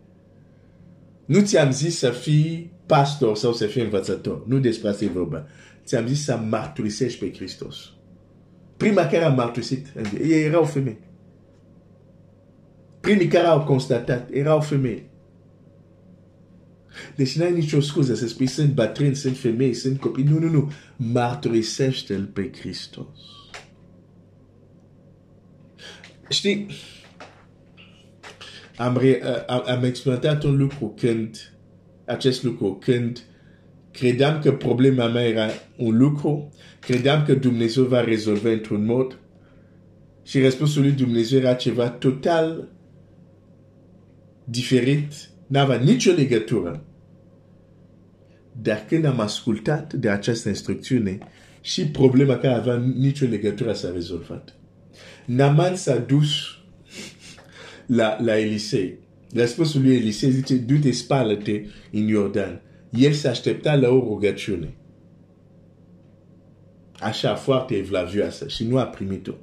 Nu ți-am zis să fii pastor sau să fii învățător. Nu despre asta e vorba. Ți-am zis să mărturisești pe Hristos. Prima care a mărturisit, era o femeie. Primii care au constatat, era o femeie. Deci n-ai nicio scuză să spui sunt bătrâni, sunt femei, sunt copii. Nu, nu, nu. Mărturisește-L pe Hristos. Știi, am, re, am, am experimentat un lucru când, acest lucru, când credeam că problema mea era un lucru, credeam că Dumnezeu va rezolva într-un mod și răspunsul lui Dumnezeu era ceva total diferit, n-avea nicio legătură. Dar când am ascultat de această instrucțiune, și problema care avea nicio legătură s-a rezolvat. Naman s-a dus la, la Elisei. Răspunsul lui Elisei zice, du-te, spală-te în Iordan. El se aștepta la o rugăciune. Așa, foarte evlavioasă și nu a primit-o.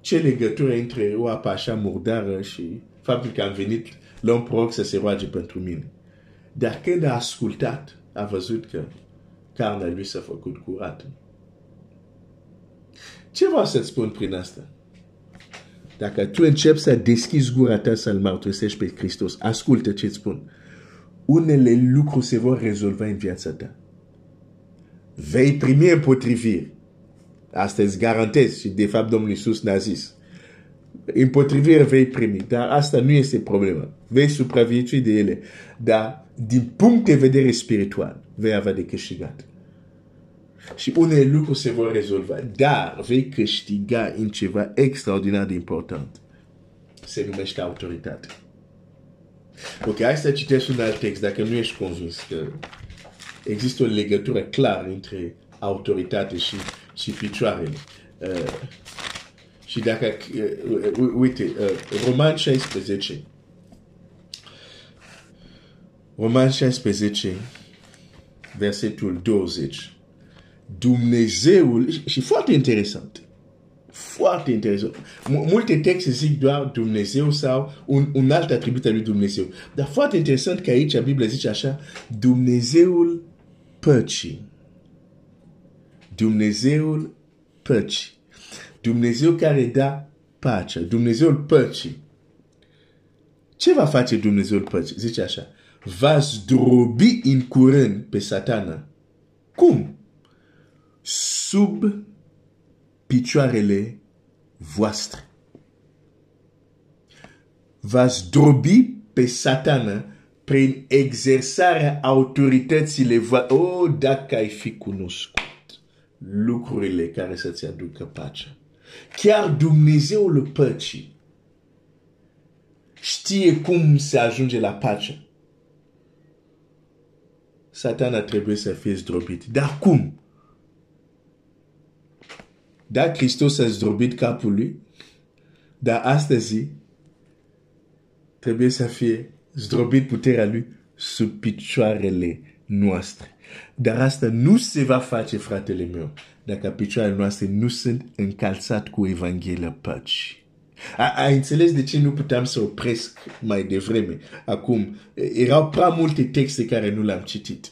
Ce legătură între o apă așa murdară și faptul că am venit la un proroc să se roage pentru mine? Dar când a ascultat, a văzut că carnea lui s-a făcut curată. Ce vreau să-ți spun prin asta? Dacă tu începi să deschizi gura ta să-L mărturisești pe Hristos, ascultă ce-ți spun. Unele lucruri se vor rezolva în viața ta. Vei primi împotriviri. Asta îți garantez și de fapt Domnul Iisus ne-a zis. Împotriviri vei primi, dar asta nu este problema. Vei supraviețui de ele, dar din punct de vedere spiritual vei avea de câștigat și unele lucruri se vor rezolva, dar vei câștiga în ceva extraordinar de important. Se numește autoritate. Ok, hai să citesc un alt text dacă nu ești convins că există o legătură clară între autoritate și, și picioarele. Uh, și dacă, uh, uite, uh, Roman 16, Roman 16, versetul 20. Dumnezeul, și foarte interesant, foarte interesant. Multe texte zic doar Dumnezeu sau un, un alt atribut al lui Dumnezeu. Dar foarte interesant că aici Biblia zice așa, Dumnezeul păcii. Dumnezeul păcii. Dumnezeu care da pacea. Dumnezeul păcii. Ce va face Dumnezeul păcii? Zice așa, va zdrobi în curând pe satana. Cum? Sub picioarele voastre. Va zdrobi pe satana prin exersarea autoritățile voastre. Oh, dacă ai fi cunoscut lucrurile care să-ți aducă pacea. Chiar Dumnezeul păcii știe cum se ajunge la pace. Satana trebuie să fie zdrobit. Dar cum? Da, Hristos a zdrobit capul lui, dar astăzi trebuie să fie zdrobit puterea lui sub picioarele noastre. Dar asta nu se va face, fratele meu, dacă picioarele noastre nu sunt încalțat cu Evanghelia păcii. A, a înțeles de ce nu puteam să opresc mai devreme. Acum, erau prea multe texte care nu le-am citit.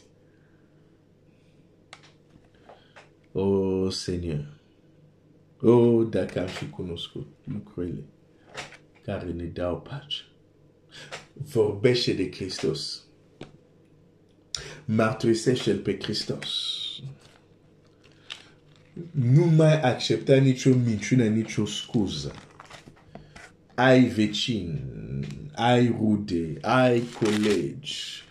O, oh, Seigneur, Oh, dacă am fi cunoscut lucrurile care ne dau pace. Vorbește de Hristos. Mărturisește-L pe Hristos. Nu mai accepta nicio minciună, nicio scuză. Ai vecini, ai rude, ai colegi.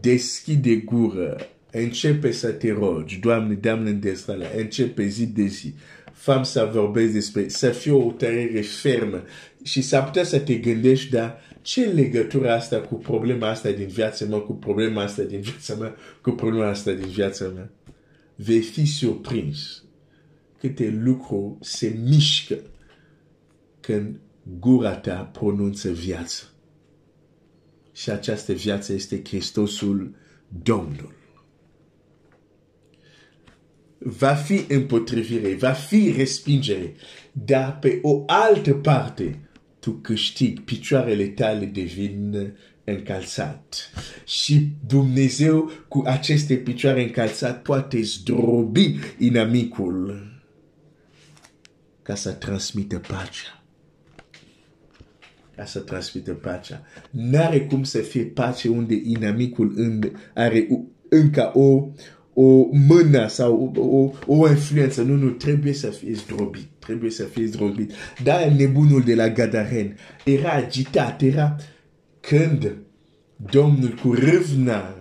Deschide gură, începe să te rogi, Doamne, Doamne, destrala, începe zi de zi. Fam să vorbesc despre, să fie o tărere fermă și s-ar putea să te gândești, dar ce legătură asta cu problema asta din viața mea, cu problema asta din viața mea, cu problema asta din viața mea? Vei fi surprins câte lucruri se mișcă când gura ta pronunță viață. Și această viață este Hristosul Domnul va fi împotrivire, va fi respingere, dar pe o altă parte tu câștigi, picioarele tale devin încalțat. Și Dumnezeu cu aceste picioare încalțat poate zdrobi inamicul ca să transmită pacea. Ca să transmită pacea. N-are cum să fie pace unde inamicul are încă o, o mână sau o, o, o influență. Nu, nu, trebuie să fie zdrobit. Trebuie să fie zdrobit. Dar nebunul de la Gadaren era agitat, era când Domnul cu râvna,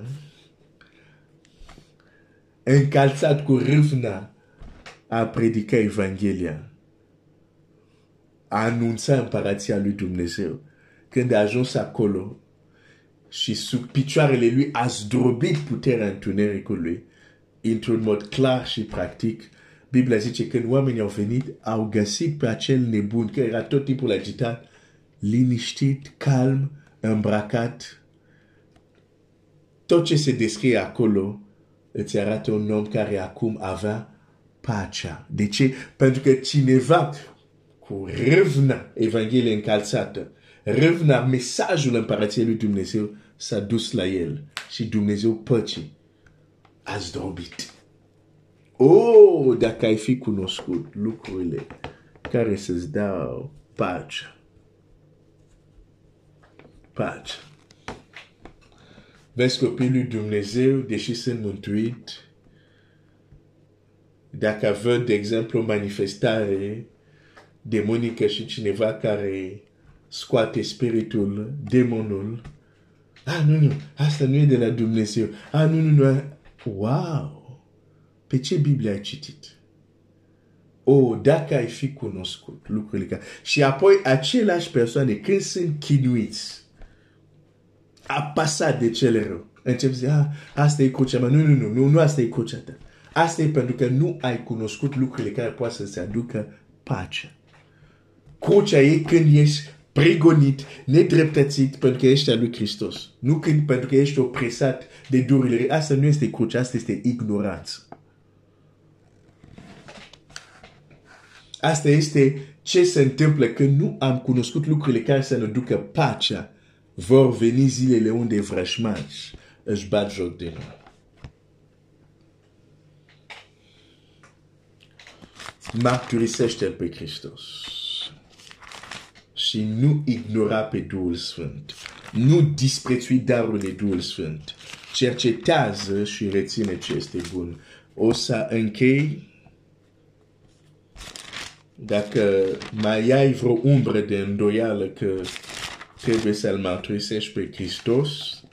încalțat cu râvna, a predicat Evanghelia. A anunțat împărația lui Dumnezeu. Când a ajuns acolo și sub picioarele lui a zdrobit puterea întunericului, într-un mod clar și practic, Biblia zice că când oamenii au venit, au găsit pe acel nebun, care era tot timpul agitat, liniștit, calm, îmbracat. Tot ce se descrie acolo îți arată un om care acum avea pacea. De ce? Pentru că cineva cu râvna Evanghelia încalțată, râvna mesajul împărației lui Dumnezeu s-a dus la el și Dumnezeu păcii a zdrobit. Oh, dacă ai fi cunoscut lucrurile care să-ți dau pace. Pace. Vezi copiii lui Dumnezeu, deși sunt mântuit, dacă văd, de exemplu, o manifestare demonică și cineva care scoate spiritul, demonul, ah, nu, nu, asta nu e de la Dumnezeu. Ah, nu, nu, nu, Wow! Pe ce Biblie ai citit? Oh, dacă ai fi cunoscut lucrurile care... Și apoi aceleași persoane, când sunt chinuiți, apasat de cele rău, încep să ah, asta e crucea mea. Nu, nu, nu, nu, nu asta e crucea ta. Asta e pentru că nu ai cunoscut lucrurile care poate să-ți aducă pace. Crucea e când ești prigonit, nedreptățit pentru că ești al lui Hristos. Nu când pentru că ești opresat de durile. Asta nu este cruce, asta este ignoranță. Asta este ce se întâmplă când nu am cunoscut lucrurile care să ne ducă pacea. Vor veni zilele unde vrăjmași își bat joc de noi. Mărturisește-L pe Hristos și nu ignora pe Duhul Sfânt. Nu disprețui darurile Duhul Sfânt. Cercetează și reține ce este bun. O să închei dacă mai ai vreo umbră de îndoială că trebuie să-L mărturisești pe Hristos,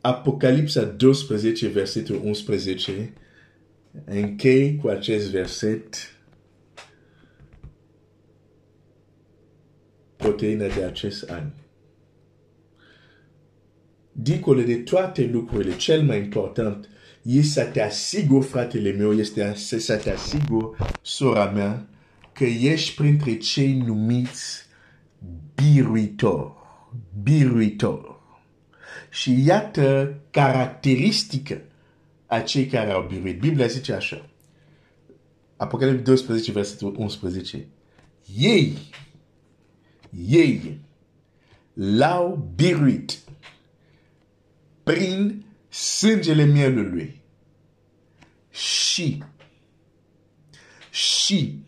Apocalipsa 12, versetul 11, închei cu acest verset proteina de acest an. Dincolo de toate lucrurile, cel mai important e să te asiguri, fratele meu, este să te asiguri, sora mea, că ești printre cei numiți biruitor. Biruitor. Și iată caracteristică a cei care au biruit. Biblia zice așa. Apocalipsa 12, versetul 11. Ei, ei l-au biruit prin sângele mielului. Și, și,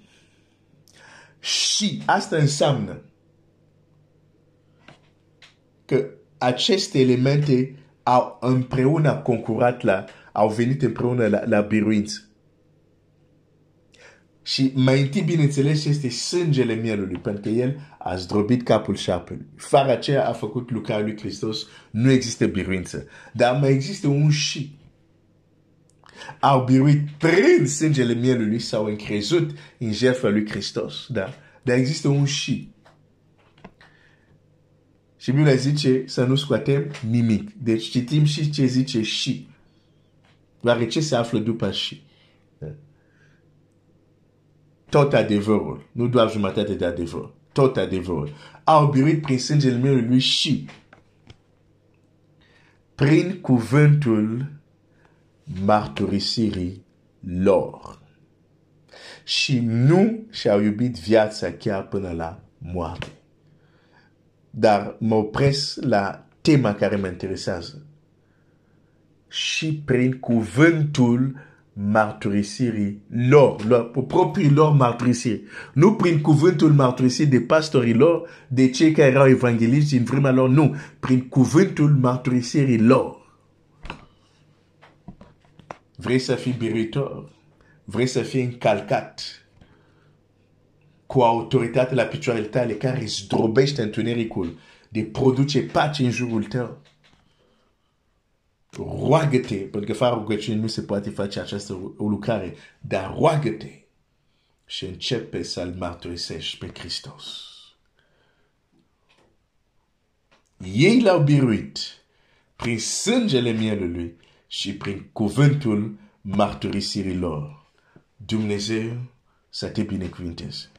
și, asta înseamnă că aceste elemente au împreună concurat la, au venit împreună la, la biruință. Și mai întâi, bineînțeles, este sângele mielului, pentru că el a zdrobit capul șarpelui. Fără aceea a făcut lucrarea lui Hristos, nu există biruință. Dar mai există un și. Au biruit prin sângele mielului sau încrezut în jertfa lui Hristos. Da? Dar există un și. Și Biblia zice să nu scoatem nimic. Deci citim și ce zice și. Doar ce se află după și. Tot adevărul. Nu doar jumătate de adevăr. Tot adevărul. Au biruit prin sângele meu lui și prin cuvântul marturisirii lor. Și nu și-au iubit viața chiar până la moarte. Dar mă opresc la tema care mă interesează. Și prin cuvântul marturisirii lor, lor proprii lor marturisiri. Nu prin cuvântul marturisit de pastorii lor, de cei care erau evangeliști în vremea lor, nu. Prin cuvântul marturisirii lor. Vrei să fii biritor? Vrei să fii încalcat cu autoritate la picioarele tale care zdrobește întunericul de produce pace în jurul tău? Roagă-te, pentru că fără rugăciune nu se poate face această lucrare, dar roagă-te și începe să-L mărturisești pe Hristos. Ei l-au biruit prin sângele mielului și prin cuvântul mărturisirii lor. Dumnezeu să te binecuvinteze.